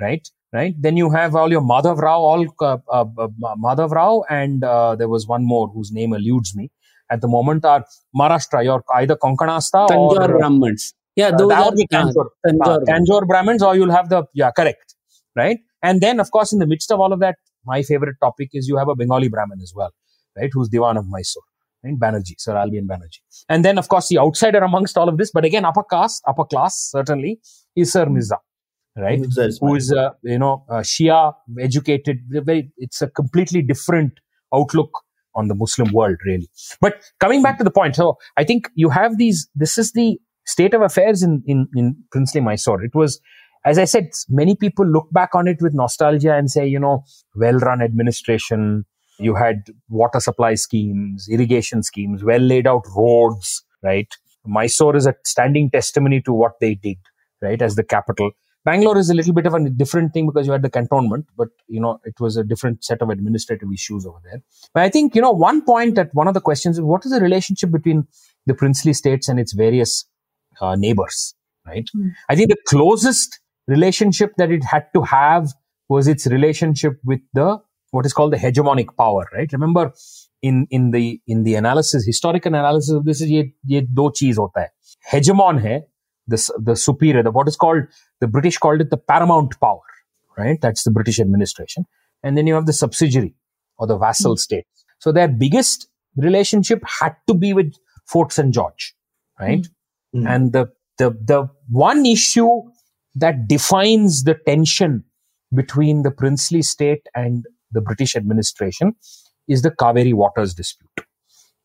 right? Right. Then you have all your Madhav Rao, all uh, uh, uh, Madhav Rao, and uh, there was one more whose name eludes me at the moment. Are Maharashtra, your either Konkanasta Tanjore or Brahmins. Yeah, uh, those that are uh, Tanjore. Tanjore. uh, Tanjore Brahmins, or you'll have the yeah, correct, right? And then, of course, in the midst of all of that, my favorite topic is you have a Bengali Brahmin as well, right? Who's Diwan of Mysore, right? Banerjee, Sir Albion Banerjee. And then, of course, the outsider amongst all of this, but again, upper caste, upper class, certainly, is Sir Mirza, right? Who is a uh, you know a Shia educated? Very, it's a completely different outlook on the Muslim world, really. But coming back to the point, so I think you have these. This is the state of affairs in in, in princely Mysore. It was. As I said, many people look back on it with nostalgia and say, you know, well run administration, you had water supply schemes, irrigation schemes, well laid out roads, right? Mysore is a standing testimony to what they did, right, as the capital. Bangalore is a little bit of a different thing because you had the cantonment, but you know, it was a different set of administrative issues over there. But I think, you know, one point that one of the questions is what is the relationship between the princely states and its various uh, neighbors, right? Hmm. I think the closest relationship that it had to have was its relationship with the what is called the hegemonic power, right? Remember, in in the in the analysis, historical analysis of this is ये ये दो चीज होता है. Hegemon है the the superior, the what is called the British called it the paramount power, right? That's the British administration, and then you have the subsidiary or the vassal state. So their biggest relationship had to be with Fort St George, right? Mm. And the the the one issue that defines the tension between the princely state and the British administration is the Kaveri waters dispute,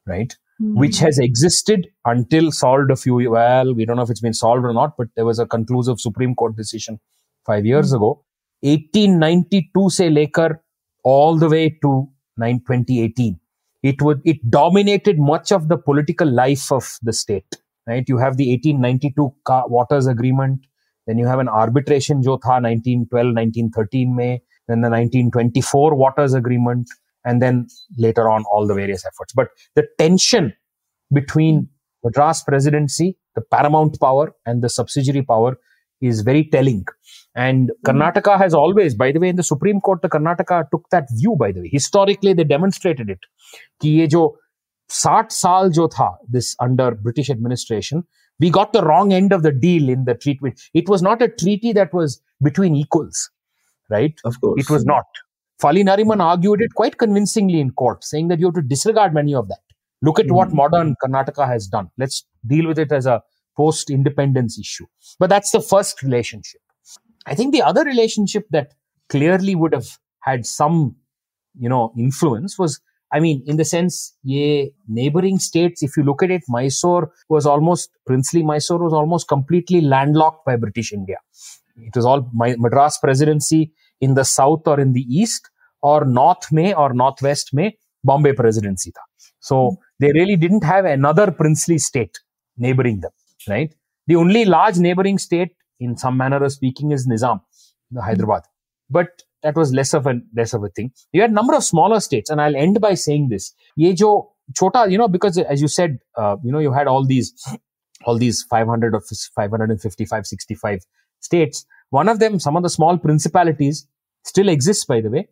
right? Which hmm. has existed until solved a few, well, we don't know if it's been solved or not, but there was a conclusive Supreme Court decision five years hmm. ago. 1892 say lekar all the way to 9, 2018. It would, it dominated much of the political life of the state, right? You have the 1892 Waters Agreement, then you have an arbitration jo tha 1912, 1913 May, then the 1924 Waters Agreement, and then later on all the various efforts. But the tension between Madras presidency, the paramount power, and the subsidiary power is very telling. And Karnataka has always, by the way, in the Supreme Court, the Karnataka took that view, by the way. Historically, they demonstrated it. कि ये जो 60 साल जो था this under British administration, we got the wrong end of the deal in the treatment. It was not a treaty that was between equals, right? Of course. It was not. Fali Nariman argued it quite convincingly in court, saying that you have to disregard many of that. Look at what Mm. modern Karnataka has done. Let's deal with it as a post independence issue. But that's the first relationship. I think the other relationship that clearly would have had some, you know, influence was, I mean, in the sense, yeah, neighboring states, if you look at it, Mysore was almost, princely Mysore was almost completely landlocked by British India. It was all my, Madras presidency in the south or in the east, or north May or northwest May, Bombay presidency. Tha. So they really didn't have another princely state neighboring them, right? The only large neighboring state, in some manner of speaking, is Nizam, the Hyderabad. But that was less of a less of a thing. You had number of smaller states, and I'll end by saying this: ye jo chota, you know, because as you said, uh, you know, you had all these all these 500 or 555, 65 states. One of them, some of the small principalities still exists, by the way,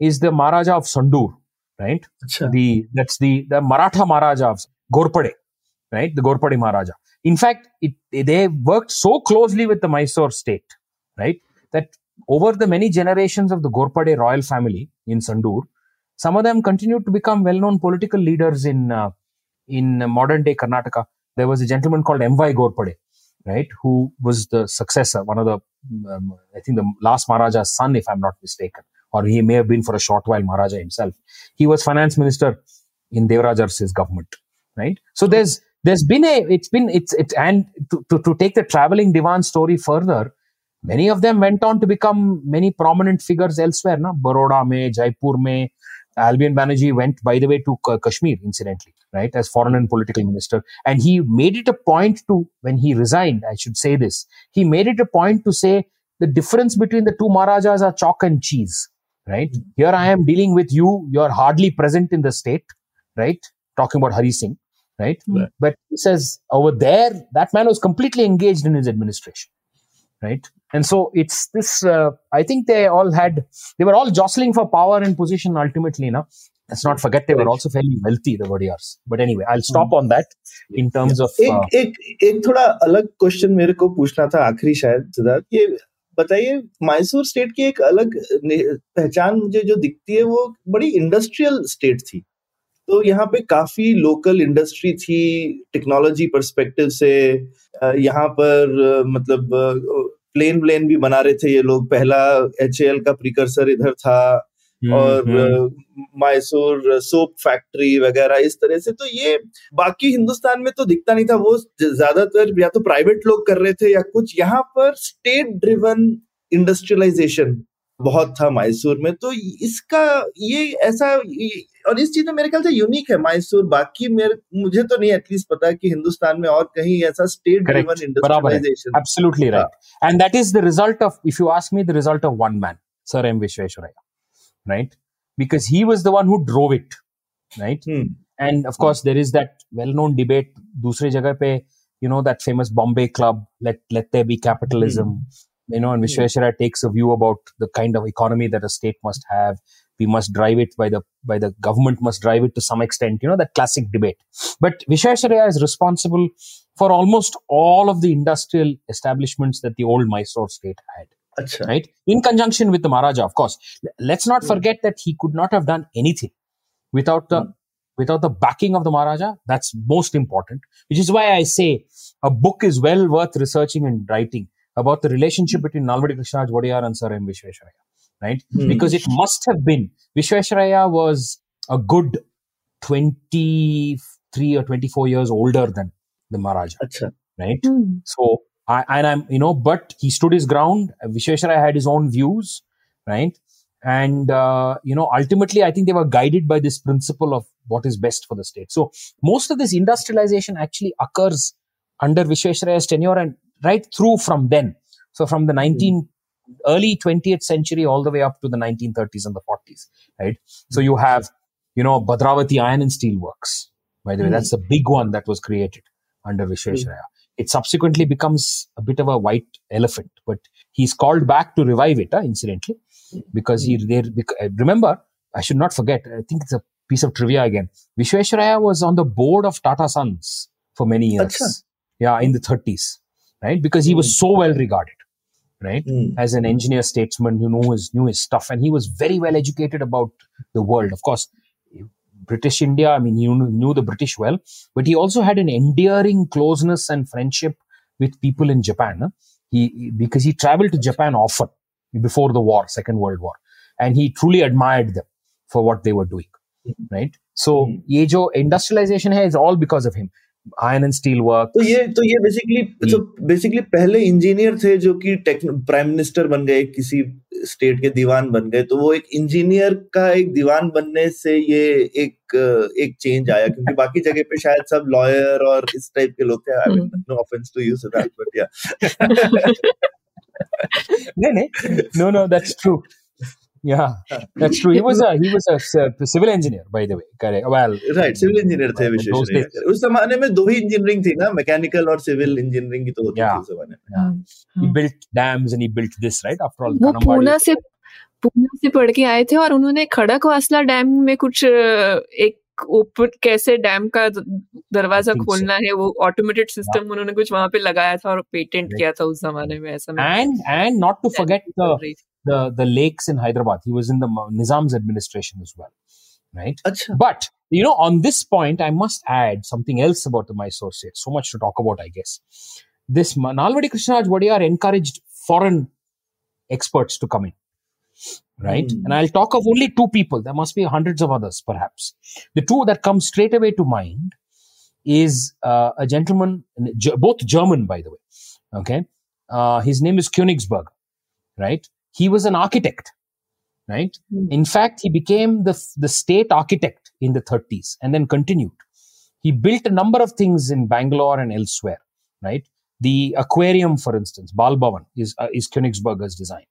is the Maharaja of Sandur, right? Achha. The that's the the Maratha Maharaja of Ghorpade, right? The Ghorpade Maharaja. In fact, it, they worked so closely with the Mysore state, right, that over the many generations of the Ghorpade royal family in Sandur, some of them continued to become well-known political leaders in uh, in modern-day Karnataka. There was a gentleman called M.Y. Ghorpade right, who was the successor, one of the, um, I think the last Maharaja's son, if I'm not mistaken, or he may have been for a short while Maharaja himself. He was finance minister in Devraj Urs's government, right? So there's there's been a it's been it's it's and to, to, to take the traveling divan story further, many of them went on to become many prominent figures elsewhere. Na? Baroda mein, Jaipur mein, Albion Banerjee went, by the way, to Kashmir, incidentally, right, as foreign and political minister. And he made it a point to, when he resigned, I should say this, he made it a point to say the difference between the two Maharajas are chalk and cheese, right? Here I am dealing with you, you're hardly present in the state, right? Talking about Hari Singh, right? Right. But he says over there, that man was completely engaged in his administration, right? And so it's this, uh, I think they all had, they were all jostling for power and position ultimately, now. Let's not forget they were also fairly wealthy, the Wadiyars. But anyway, I'll stop on that in terms of. Uh, एक एक एक थोड़ा अलग question मेरे को पूछना था आखिरी शायद सिद्धार्थ। ये बताइए मैसूर स्टेट की एक अलग पहचान मुझे जो दिखती है वो बड़ी इंडस्ट्रियल स्टेट थी। तो यहाँ पे काफ़ी लोकल इंडस्ट्री थी टेक्नोलॉजी पर्सपेक्टिव से यहाँ पर मतलब प्लेन प्लेन भी बना रहे थे ये लोग। पहला एच का प्रिकर्सर इधर था। और हम्म, मैसूर सोप फैक्ट्री वगैरह इस तरह से तो ये बाकी हिंदुस्तान में तो दिखता नहीं था वो ज़्यादातर या तो प्राइवेट लोग कर रहे थे या कुछ। यहाँ पर स्टेट ड्रिवन इंडस्ट्रियलाइजेशन बहुत था मैसूर में तो इसका ये ऐसा ये- और इस चीज़ में मेरे ख्याल से यूनिक है मैसूर। बाकी मेरे मुझे तो नहीं एटलीस्ट पता कि हिंदुस्तान में और कहीं ऐसा state driven industrialisation Absolutely right. And that is the result of, if you ask me, the result of one man, Sir M. Vishweswaraya, right? Because he was the one who drove it, right? Hmm. And of course, there is that well-known debate. Dusre jagah pe, you know, that famous Bombay Club. Let let there be capitalism. Hmm. You know, and Vishweshara mm. takes a view about the kind of economy that a state must have. We must drive it by the by the government must drive it to some extent. You know that classic debate. But Vishweshara is responsible for almost all of the industrial establishments that the old Mysore state had. Achha. right? In conjunction with the Maharaja, of course. Let's not hmm. forget that he could not have done anything without the mm. without the backing of the Maharaja. That's most important, which is why I say a book is well worth researching and writing about the relationship hmm. between Nalvadi Krishnaraj Wadiyar and Sir M. Vishwesharaya, right? Mm. Because it must have been Vishwesharaya was a good twenty three or twenty four years older than the Maharaja, Achha. right? Mm. So I and I'm you know, but he stood his ground. Vishwesvaraya had his own views, right? And uh, you know, ultimately, I think they were guided by this principle of what is best for the state. So most of this industrialization actually occurs under Vishwesvaraya's tenure and right through from then. So from the 19 early 20th century all the way up to the 1930s and the 40s, right? So you have you know Bhadravati Iron and Steel Works. By the way, Hmm. that's the big one that was created under Vishwesvaraya it subsequently becomes a bit of a white elephant but he's called back to revive it huh, incidentally because he there uh, remember i should not forget i think it's a piece of trivia again. Vishwesvaraya was on the board of tata sons for many years. Acha. yeah in the 30s right? Because he was so well regarded right? Hmm. as an engineer statesman who knew his knew his stuff and he was very well educated about the world. Of course british india i mean he knew, the british well but he also had an endearing closeness and friendship with people in japan huh? he because he traveled to japan often before the war second world war and he truly admired them for what they were doing right so Hmm. ye jo industrialization hai is all because of him iron and steel work तो ये तो ये basically तो basically पहले engineer थे जो कि prime minister बन गए किसी स्टेट के दीवान बन गए तो वो एक इंजीनियर का एक दीवान बनने से ये एक एक चेंज आया क्योंकि बाकी जगह पे शायद सब लॉयर और इस टाइप के लोग थे। No offence to you Siddharth but yeah no, no, no, no, that's true. Yeah, that's true. He was a he was a civil engineer, by the way. Correct. Well, right civil engineer थे Those Visvesvaraya days. उस जमाने में दो ही engineering थी ना mechanical और civil engineering की तो होती Yeah. थी उस जमाने में he built dams and he built this, right? After all, वो पूना से पूना से पढ़ के आए थे और उन्होंने खड़क वासला डैम में कुछ अ, एक ओपन कैसे डैम का दरवाज़ा. खोलना है वो ऑटोमेटेड सिस्टम उन्होंने कुछ वहाँ पे लगाया था और पेटेंट किया था उस जमाने में ऐसा and and not to forget the, the lakes in Hyderabad. He was in the Nizam's administration as well, right? Achha. But, you know, on this point, I must add something else about the Mysore. So much to talk about, I guess. This Nalvadi Krishnaraj Wadiyar encouraged foreign experts to come in, right? Mm. And I'll talk of only two people. There must be hundreds of others, perhaps. The two that come straight away to mind is uh, a gentleman, both German, by the way. Okay, uh, his name is Königsberg, right? He was an architect, right? Hmm. In fact, he became the the state architect in the 30s and then continued. He built a number of things in Bangalore and elsewhere, right? The aquarium, for instance, Bal Bhavan is uh, is Königsberger's design,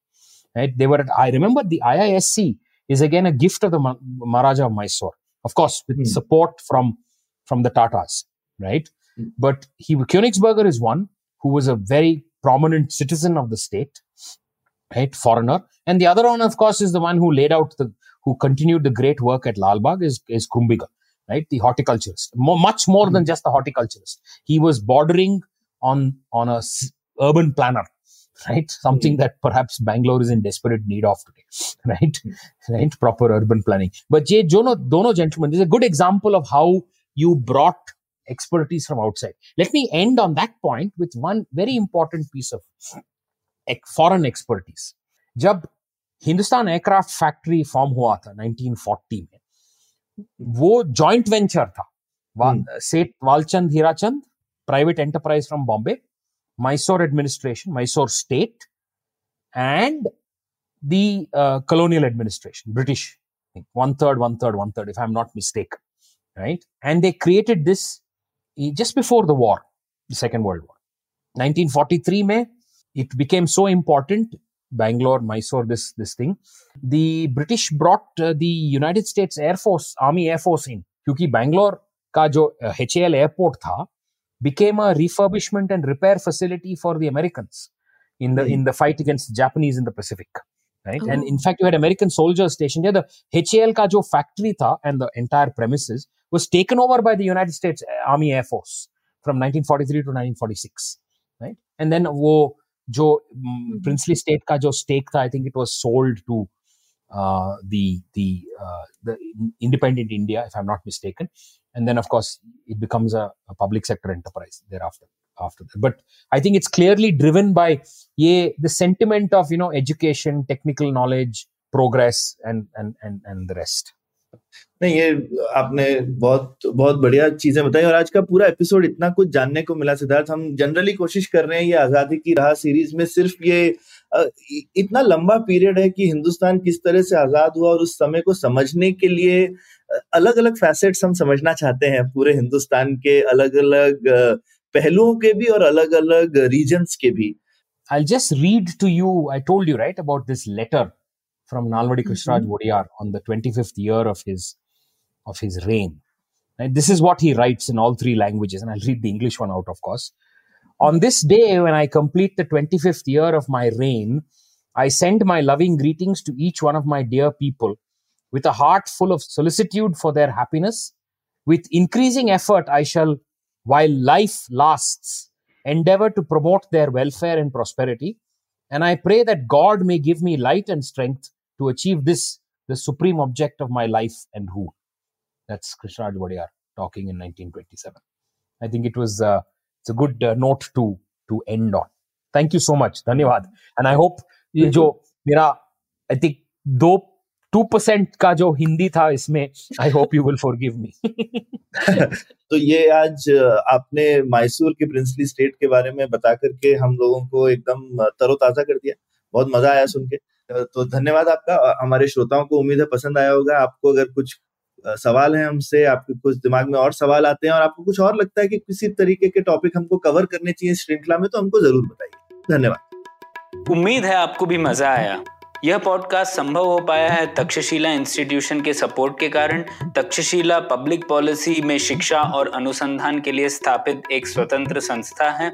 right? They were at, I remember the IISC is again a gift of the Ma- Maharaja of Mysore, of course, with Hmm. support from from the Tatas, right? Hmm. But he Königsberger is one who was a very prominent citizen of the state, right? Foreigner, and the other one, of course, is the one who laid out the who continued the great work at Lalbagh is is Krumbiegel, right? The horticulturist, much more than hmm. just the horticulturist. He was bordering on on a s- urban planner, right? Something hmm. that perhaps Bangalore is in desperate need of today, right? Hmm. Right? Proper urban planning. But Jay Jono, Dono gentlemen, this is a good example of how you brought expertise from outside. Let me end on that point with one very important piece of एक फॉरन expertise जब Hindustan aircraft factory form हुआ था 1940 में वो joint venture था। हम्म। Seth Walchand Hirachand private enterprise from Bombay Mysore administration Mysore state and the colonial administration British one third one third one third if I am not mistake right and they created this just before the war second world war 1943 में it became so important. Bangalore, Mysore, this this thing. The British brought uh, the United States Air Force, Army Air Force in, क्योंकि Bangalore का जो uh, HAL airport था, became a refurbishment and repair facility for the Americans in the Hmm. in the fight against the Japanese in the Pacific, right? Oh. And in fact, you had American soldiers stationed there. The HAL ka jo factory tha and the entire premises was taken over by the United States Army Air Force from 1943 to 1946, right? And then wo state ka jo stake tha, I think it was sold to uh, the the uh, the independent India, if I'm not mistaken. And then, of course, it becomes a, a public sector enterprise thereafter. After that, but I think it's clearly driven by yeah, the sentiment of you know education, technical knowledge, progress, and and and and the rest. नहीं, ये आपने बहुत बहुत बढ़िया चीज़ें बताई और आज का पूरा एपिसोड इतना कुछ जानने को मिला सिद्धार्थ हम जनरली कोशिश कर रहे हैं ये आज़ादी की राह सीरीज़ में सिर्फ़ ये इतना लंबा पीरियड है कि हिंदुस्तान किस तरह से आज़ाद हुआ और उस समय को समझने के लिए अलग अलग फैसेट्स हम समझना चाहते हैं पूरे हिंदुस्तान के अलग अलग पहलुओं के भी और अलग अलग रीजन्स के भी I'll just read to you. I told you, right, about this letter from Nalvadi mm-hmm. Krishraj Vodiyar on the 25th year of his of his reign. Right? This is what he writes in all three languages, and I'll read the English one out, of course. On this day, when I complete the 25th year of my reign, I send my loving greetings to each one of my dear people with a heart full of solicitude for their happiness. With increasing effort, I shall, while life lasts, endeavor to promote their welfare and prosperity. And I pray that God may give me light and strength to achieve this, the supreme object of my life and rule. That's Krishnaraj Wadiyar talking in 1927. I think it was uh, it's a good uh, note to to end on. Thank you so much, धन्यवाद. And I hope ये जो मेरा I think दो two percent का जो हिंदी था इसमें I hope you will forgive me तो ये आज आपने मैसूर के प्रिंसली स्टेट के बारे में बता करके हम लोगों को एकदम तरोताजा कर दिया बहुत मज़ा आया सुन के अ, तो धन्यवाद आपका। हमारे श्रोताओं को उम्मीद है पसंद आया होगा। आपको अगर कुछ सवाल है हमसे, आपके कुछ दिमाग में और सवाल आते हैं और आपको कुछ और लगता है कि किसी तरीके के टॉपिक हमको कवर करने चाहिए श्रृंखला में तो हमको ज़रूर बताइए। धन्यवाद। उम्मीद है आपको भी मज़ा आया। यह पॉडकास्ट संभव हो पाया है तक्षशिला इंस्टीट्यूशन के सपोर्ट के कारण। तक्षशिला पब्लिक पॉलिसी में शिक्षा और अनुसंधान के लिए स्थापित एक स्वतंत्र संस्था है।